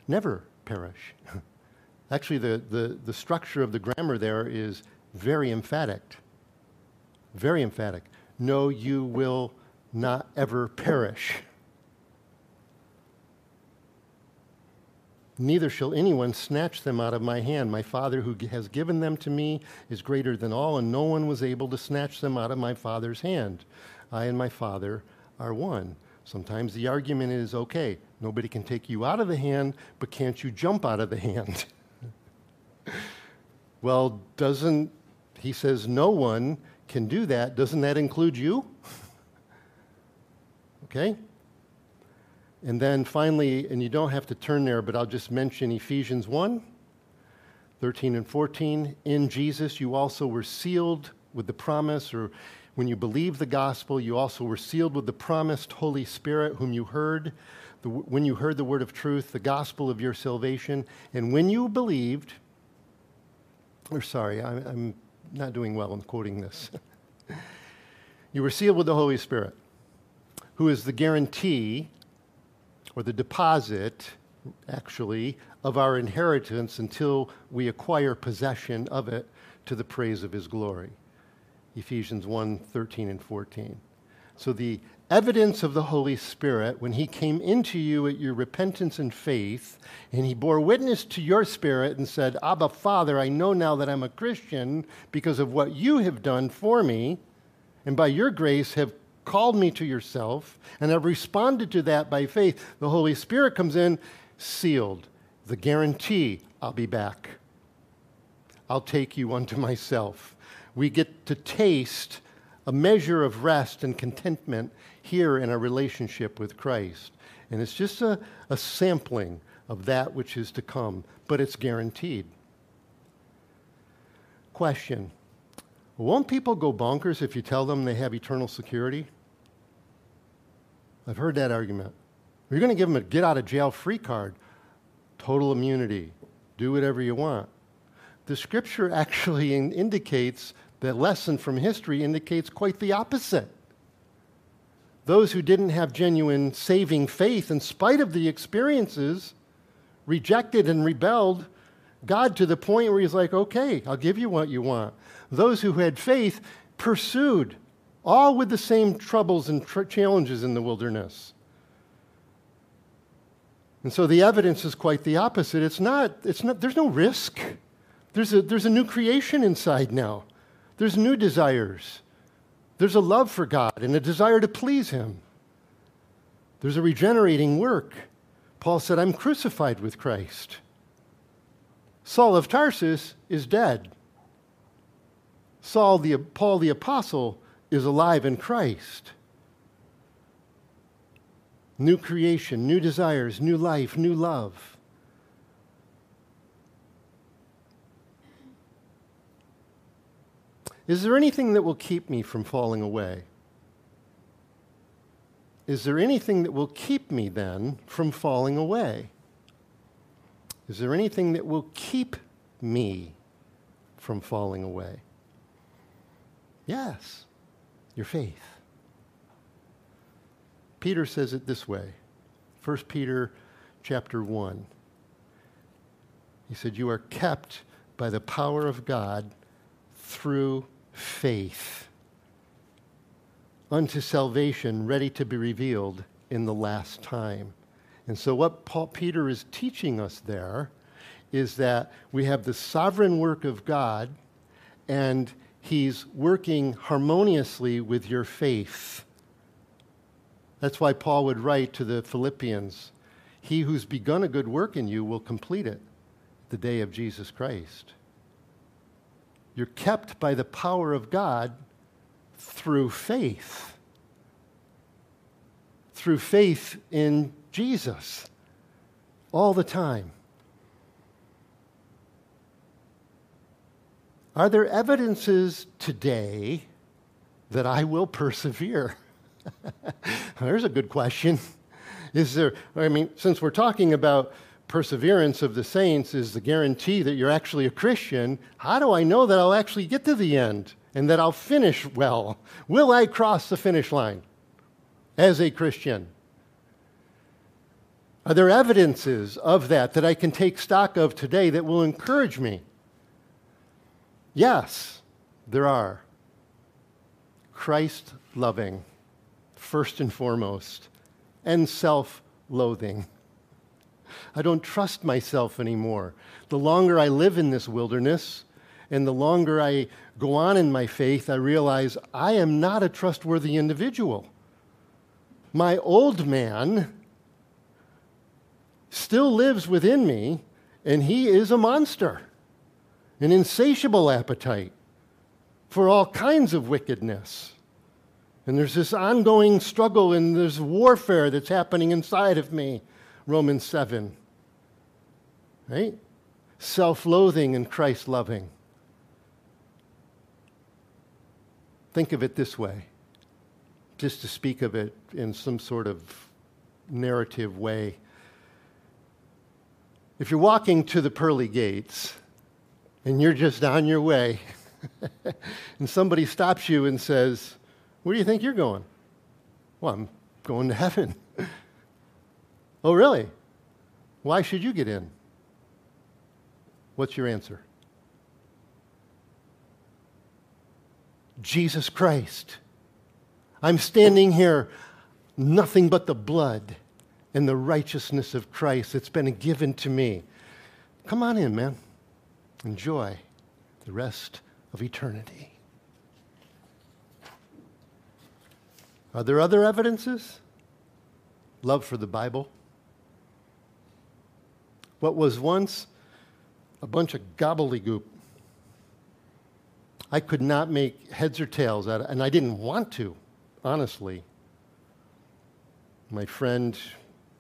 Never perish. Actually, the, the, the structure of the grammar there is very emphatic. Very emphatic. No, you will not ever perish. Neither shall anyone snatch them out of my hand. My Father who has given them to me is greater than all, and no one was able to snatch them out of my Father's hand. I and my Father are one. Sometimes the argument is okay, nobody can take you out of the hand, but can't you jump out of the hand? well, doesn't, he says, no one can do that. Doesn't that include you? okay? And then finally, and you don't have to turn there, but I'll just mention Ephesians 1 13 and 14. In Jesus, you also were sealed with the promise, or when you believed the gospel, you also were sealed with the promised Holy Spirit, whom you heard the, when you heard the word of truth, the gospel of your salvation. And when you believed, or sorry, I, I'm not doing well in quoting this. you were sealed with the Holy Spirit, who is the guarantee or the deposit, actually, of our inheritance until we acquire possession of it to the praise of his glory. Ephesians 1 13 and 14. So the evidence of the Holy Spirit, when he came into you at your repentance and faith, and he bore witness to your spirit and said, Abba, Father, I know now that I'm a Christian because of what you have done for me, and by your grace have called me to yourself, and have responded to that by faith. The Holy Spirit comes in, sealed, the guarantee I'll be back. I'll take you unto myself. We get to taste a measure of rest and contentment here in our relationship with Christ. And it's just a, a sampling of that which is to come, but it's guaranteed. Question Won't people go bonkers if you tell them they have eternal security? I've heard that argument. You're going to give them a get out of jail free card, total immunity, do whatever you want. The scripture actually in indicates the lesson from history indicates quite the opposite. Those who didn't have genuine saving faith, in spite of the experiences, rejected and rebelled God to the point where He's like, okay, I'll give you what you want. Those who had faith pursued, all with the same troubles and tr- challenges in the wilderness. And so the evidence is quite the opposite. It's not, it's not, there's no risk. There's a, there's a new creation inside now. There's new desires. There's a love for God and a desire to please Him. There's a regenerating work. Paul said, I'm crucified with Christ. Saul of Tarsus is dead. Saul the, Paul the Apostle is alive in Christ. New creation, new desires, new life, new love. Is there anything that will keep me from falling away? Is there anything that will keep me then from falling away? Is there anything that will keep me from falling away? Yes, your faith. Peter says it this way 1 Peter chapter 1. He said, You are kept by the power of God through faith unto salvation ready to be revealed in the last time. And so, what Paul, Peter is teaching us there is that we have the sovereign work of God, and he's working harmoniously with your faith. That's why Paul would write to the Philippians He who's begun a good work in you will complete it the day of Jesus Christ. You're kept by the power of God through faith. Through faith in Jesus all the time. Are there evidences today that I will persevere? There's a good question. Is there, I mean, since we're talking about perseverance of the saints is the guarantee that you're actually a Christian, how do I know that I'll actually get to the end and that I'll finish well? Will I cross the finish line as a Christian? Are there evidences of that that I can take stock of today that will encourage me? Yes, there are. Christ loving, first and foremost, and self loathing. I don't trust myself anymore. The longer I live in this wilderness and the longer I go on in my faith, I realize I am not a trustworthy individual. My old man still lives within me, and he is a monster, an insatiable appetite for all kinds of wickedness. And there's this ongoing struggle and there's warfare that's happening inside of me. Romans 7. Right? Self loathing and Christ loving. Think of it this way, just to speak of it in some sort of narrative way. If you're walking to the pearly gates and you're just on your way, and somebody stops you and says, Where do you think you're going? Well, I'm going to heaven. Oh, really? Why should you get in? What's your answer? Jesus Christ. I'm standing here, nothing but the blood and the righteousness of Christ that's been given to me. Come on in, man. Enjoy the rest of eternity. Are there other evidences? Love for the Bible. What was once a bunch of gobbledygook. I could not make heads or tails out of and I didn't want to, honestly. My friend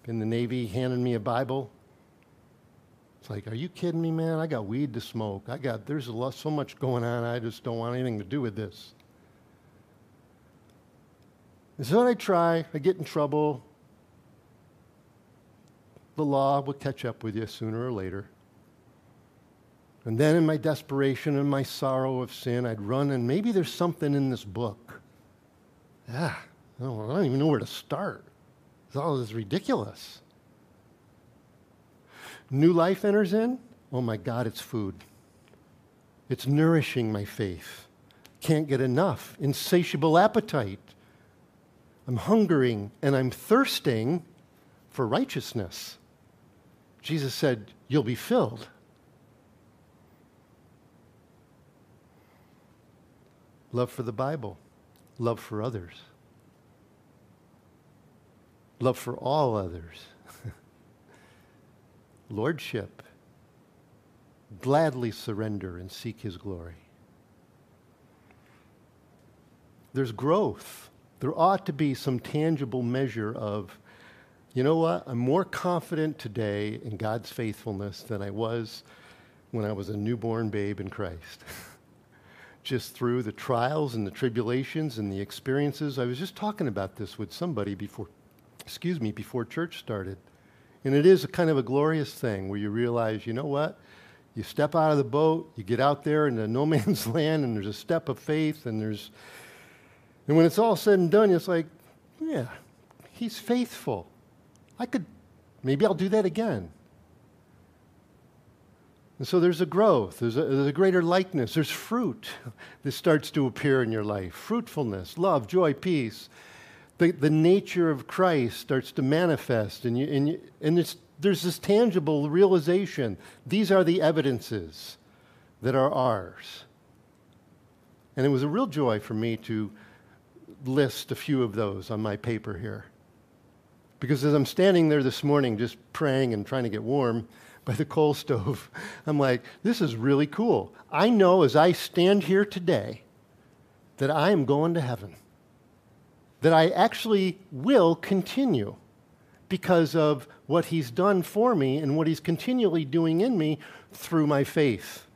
in the Navy handed me a Bible. It's like, are you kidding me, man? I got weed to smoke. I got, there's a lot, so much going on, I just don't want anything to do with this. And so I try, I get in trouble. The law will catch up with you sooner or later. And then in my desperation and my sorrow of sin, I'd run and maybe there's something in this book. Yeah, I don't, even know where to start. It's all this ridiculous. New life enters in. Oh my God, it's food. It's nourishing my faith. Can't get enough. Insatiable appetite. I'm hungering and I'm thirsting for righteousness. Jesus said, You'll be filled. Love for the Bible, love for others, love for all others, lordship, gladly surrender and seek His glory. There's growth. There ought to be some tangible measure of, you know what, I'm more confident today in God's faithfulness than I was when I was a newborn babe in Christ. just through the trials and the tribulations and the experiences. I was just talking about this with somebody before, excuse me, before church started. And it is a kind of a glorious thing where you realize, you know what? You step out of the boat, you get out there into no man's land, and there's a step of faith, and there's, and when it's all said and done, it's like, yeah, he's faithful. I could, maybe I'll do that again. And so there's a growth, there's a, there's a, greater likeness, there's fruit that starts to appear in your life fruitfulness, love, joy, peace. The, the nature of Christ starts to manifest, and, you, and, you, and there's this tangible realization these are the evidences that are ours. And it was a real joy for me to list a few of those on my paper here. Because as I'm standing there this morning just praying and trying to get warm, by the coal stove. I'm like, this is really cool. I know as I stand here today that I am going to heaven, that I actually will continue because of what he's done for me and what he's continually doing in me through my faith.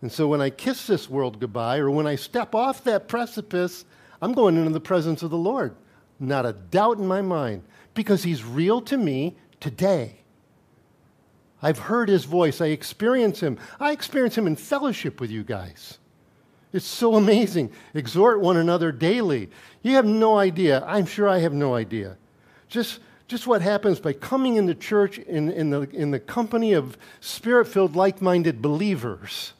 And so when I kiss this world goodbye or when I step off that precipice, I'm going into the presence of the Lord. Not a doubt in my mind because he's real to me today. I've heard his voice. I experience him. I experience him in fellowship with you guys. It's so amazing. Exhort one another daily. You have no idea. I'm sure I have no idea. Just, just what happens by coming into church in, in, the, in the company of spirit filled, like minded believers.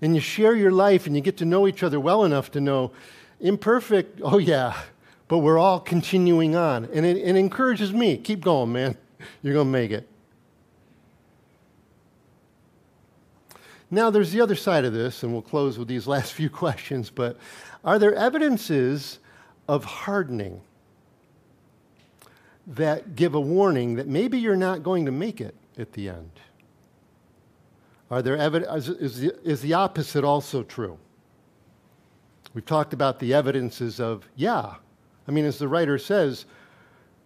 And you share your life and you get to know each other well enough to know imperfect, oh yeah, but we're all continuing on. And it, it encourages me keep going, man. You're going to make it. Now, there's the other side of this, and we'll close with these last few questions, but are there evidences of hardening that give a warning that maybe you're not going to make it at the end? Are there evidence, is the, is the opposite also true? We've talked about the evidences of, yeah. I mean, as the writer says,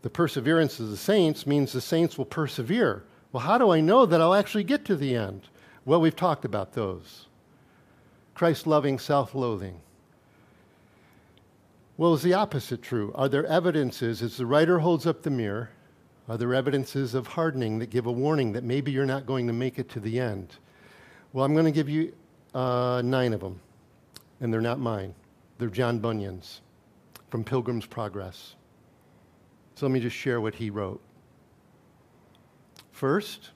the perseverance of the saints means the saints will persevere. Well, how do I know that I'll actually get to the end? Well, we've talked about those. Christ loving, self loathing. Well, is the opposite true? Are there evidences, as the writer holds up the mirror, are there evidences of hardening that give a warning that maybe you're not going to make it to the end? Well, I'm going to give you uh, nine of them, and they're not mine. They're John Bunyan's from Pilgrim's Progress. So let me just share what he wrote. First,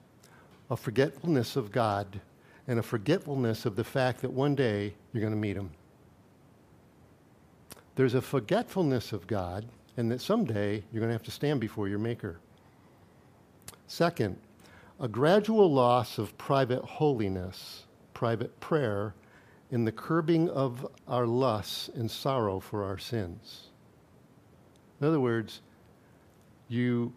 a forgetfulness of God and a forgetfulness of the fact that one day you're going to meet him. There's a forgetfulness of God, and that someday you're going to have to stand before your Maker. Second, a gradual loss of private holiness, private prayer, in the curbing of our lusts and sorrow for our sins. In other words, you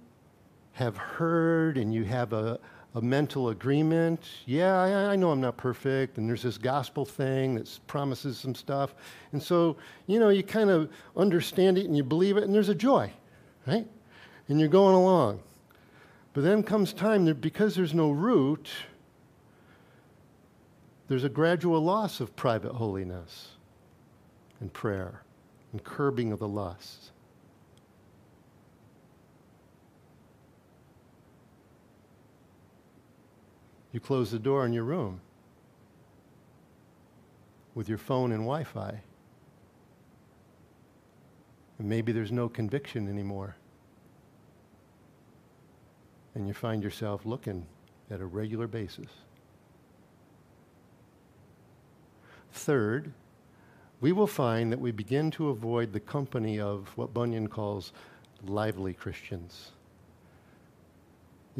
have heard and you have a, a mental agreement. Yeah, I, I, know I'm not perfect, and there's this gospel thing that promises some stuff. And so, you know, you kind of understand it and you believe it, and there's a joy, right? And you're going along. But then comes time that because there's no root, there's a gradual loss of private holiness and prayer and curbing of the lusts. You close the door in your room with your phone and Wi Fi. And maybe there's no conviction anymore. And you find yourself looking at a regular basis. Third, we will find that we begin to avoid the company of what Bunyan calls lively Christians.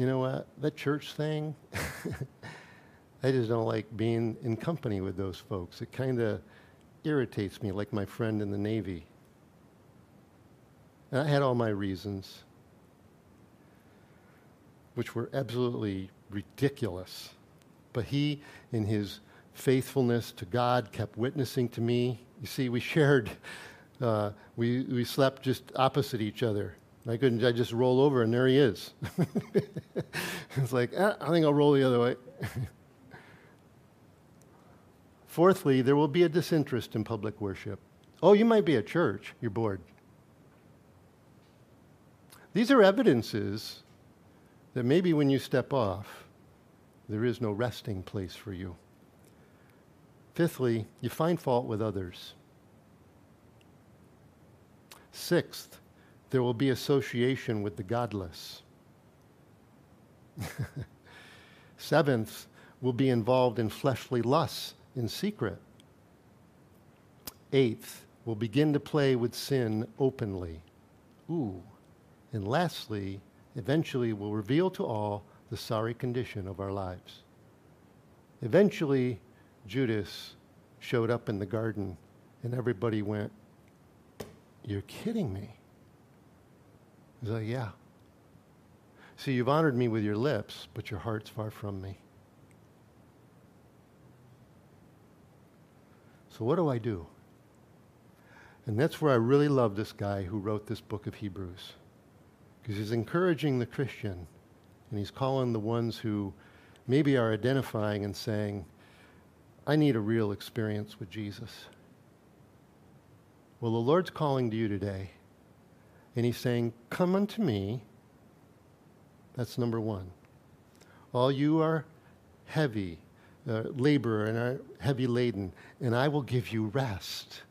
You know what? That church thing, I just don't like being in company with those folks. It kind of irritates me, like my friend in the Navy. And I had all my reasons, which were absolutely ridiculous. But he, in his faithfulness to God, kept witnessing to me. You see, we shared, uh, we, we slept just opposite each other. I couldn't, I just roll over and there he is. it's like, eh, I think I'll roll the other way. Fourthly, there will be a disinterest in public worship. Oh, you might be at church, you're bored. These are evidences that maybe when you step off, there is no resting place for you. Fifthly, you find fault with others. Sixth, there will be association with the godless. Seventh, will be involved in fleshly lusts in secret. Eighth, will begin to play with sin openly. Ooh. And lastly, eventually will reveal to all the sorry condition of our lives. Eventually, Judas showed up in the garden, and everybody went, You're kidding me. He's like, Yeah. See, you've honored me with your lips, but your heart's far from me. So, what do I do? And that's where I really love this guy who wrote this book of Hebrews. Because he's encouraging the Christian, and he's calling the ones who maybe are identifying and saying, I need a real experience with Jesus. Well, the Lord's calling to you today, and He's saying, Come unto me. That's number one. All you are heavy, uh, labor, and are heavy laden, and I will give you rest.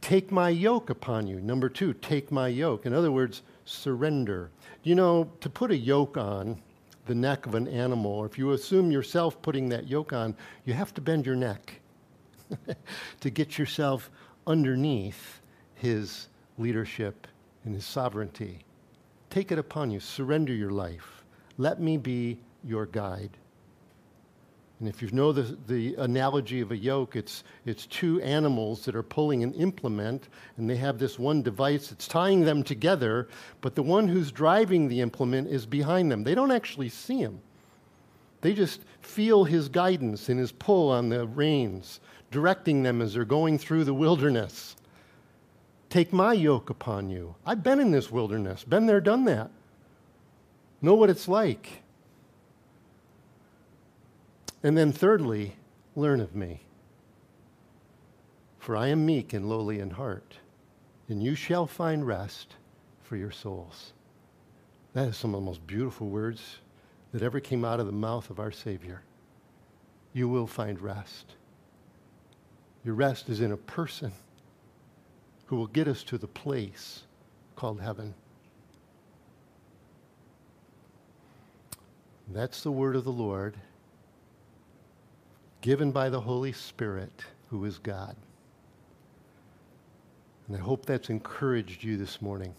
Take my yoke upon you. Number two, take my yoke. In other words, surrender. You know, to put a yoke on, the neck of an animal, or if you assume yourself putting that yoke on, you have to bend your neck to get yourself underneath his leadership and his sovereignty. Take it upon you, surrender your life. Let me be your guide. And if you know the, the analogy of a yoke, it's, it's two animals that are pulling an implement, and they have this one device that's tying them together, but the one who's driving the implement is behind them. They don't actually see him. They just feel his guidance and his pull on the reins, directing them as they're going through the wilderness. Take my yoke upon you. I've been in this wilderness, been there, done that. Know what it's like. And then, thirdly, learn of me. For I am meek and lowly in heart, and you shall find rest for your souls. That is some of the most beautiful words that ever came out of the mouth of our Savior. You will find rest. Your rest is in a person who will get us to the place called heaven. That's the word of the Lord. given by the Holy Spirit, who is God. And I hope that's encouraged you this morning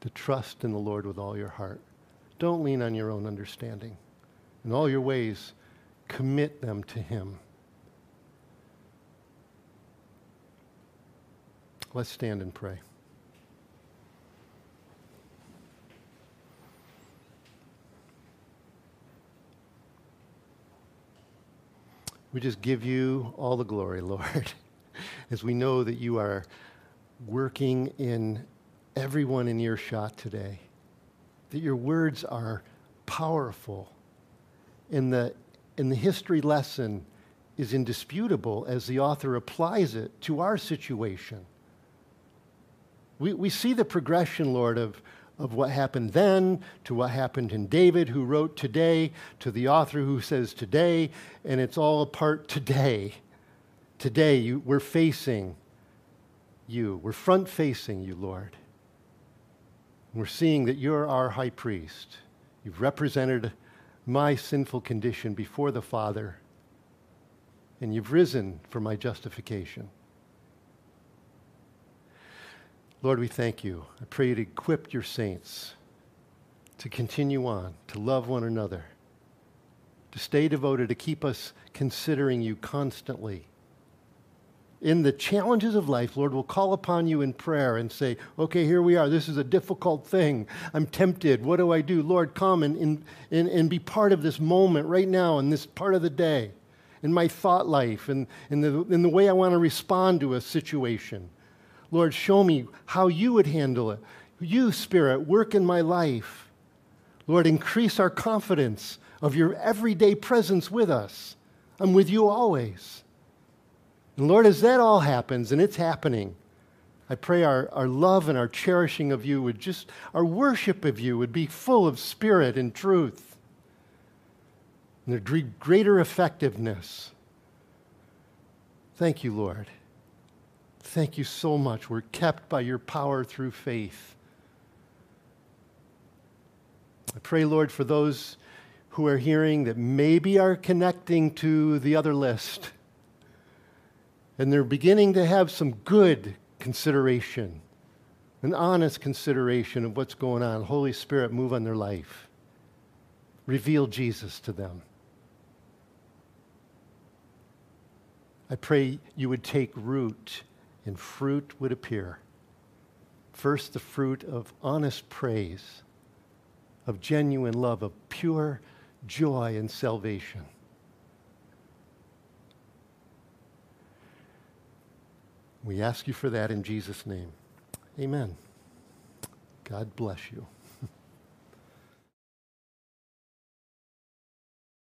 to trust in the Lord with all your heart. Don't lean on your own understanding. In all your ways, commit them to Him. Let's stand and pray. We just give you all the glory, Lord, as we know that you are working in everyone in earshot today, that your words are powerful, and the, and the history lesson is indisputable as the author applies it to our situation. We, we see the progression, Lord, of, of what happened then to what happened in David, who wrote today, to the author who says today, and it's all a part today. Today, you, we're facing you. We're front facing you, Lord. We're seeing that you're our high priest. You've represented my sinful condition before the Father, and you've risen for my justification. Lord, we thank you. I pray you to equip your saints to continue on, to love one another, to stay devoted, to keep us considering you constantly. In the challenges of life, Lord, we'll call upon you in prayer and say, okay, here we are. This is a difficult thing. I'm tempted. What do I do? Lord, come and, and, and, and be part of this moment right now in this part of the day, in my thought life, and in the, in the way I want to respond to a situation. Lord, show me how you would handle it. You, Spirit, work in my life. Lord, increase our confidence of your everyday presence with us. I'm with you always. And Lord, as that all happens, and it's happening, I pray our, our love and our cherishing of you would just, our worship of you would be full of spirit and truth. And there'd greater effectiveness. Thank you, Lord. Thank you so much. We're kept by your power through faith. I pray, Lord, for those who are hearing that maybe are connecting to the other list and they're beginning to have some good consideration, an honest consideration of what's going on. Holy Spirit, move on their life. Reveal Jesus to them. I pray you would take root and fruit would appear. First, the fruit of honest praise, of genuine love, of pure joy and salvation. We ask you for that in Jesus' name. Amen. God bless you.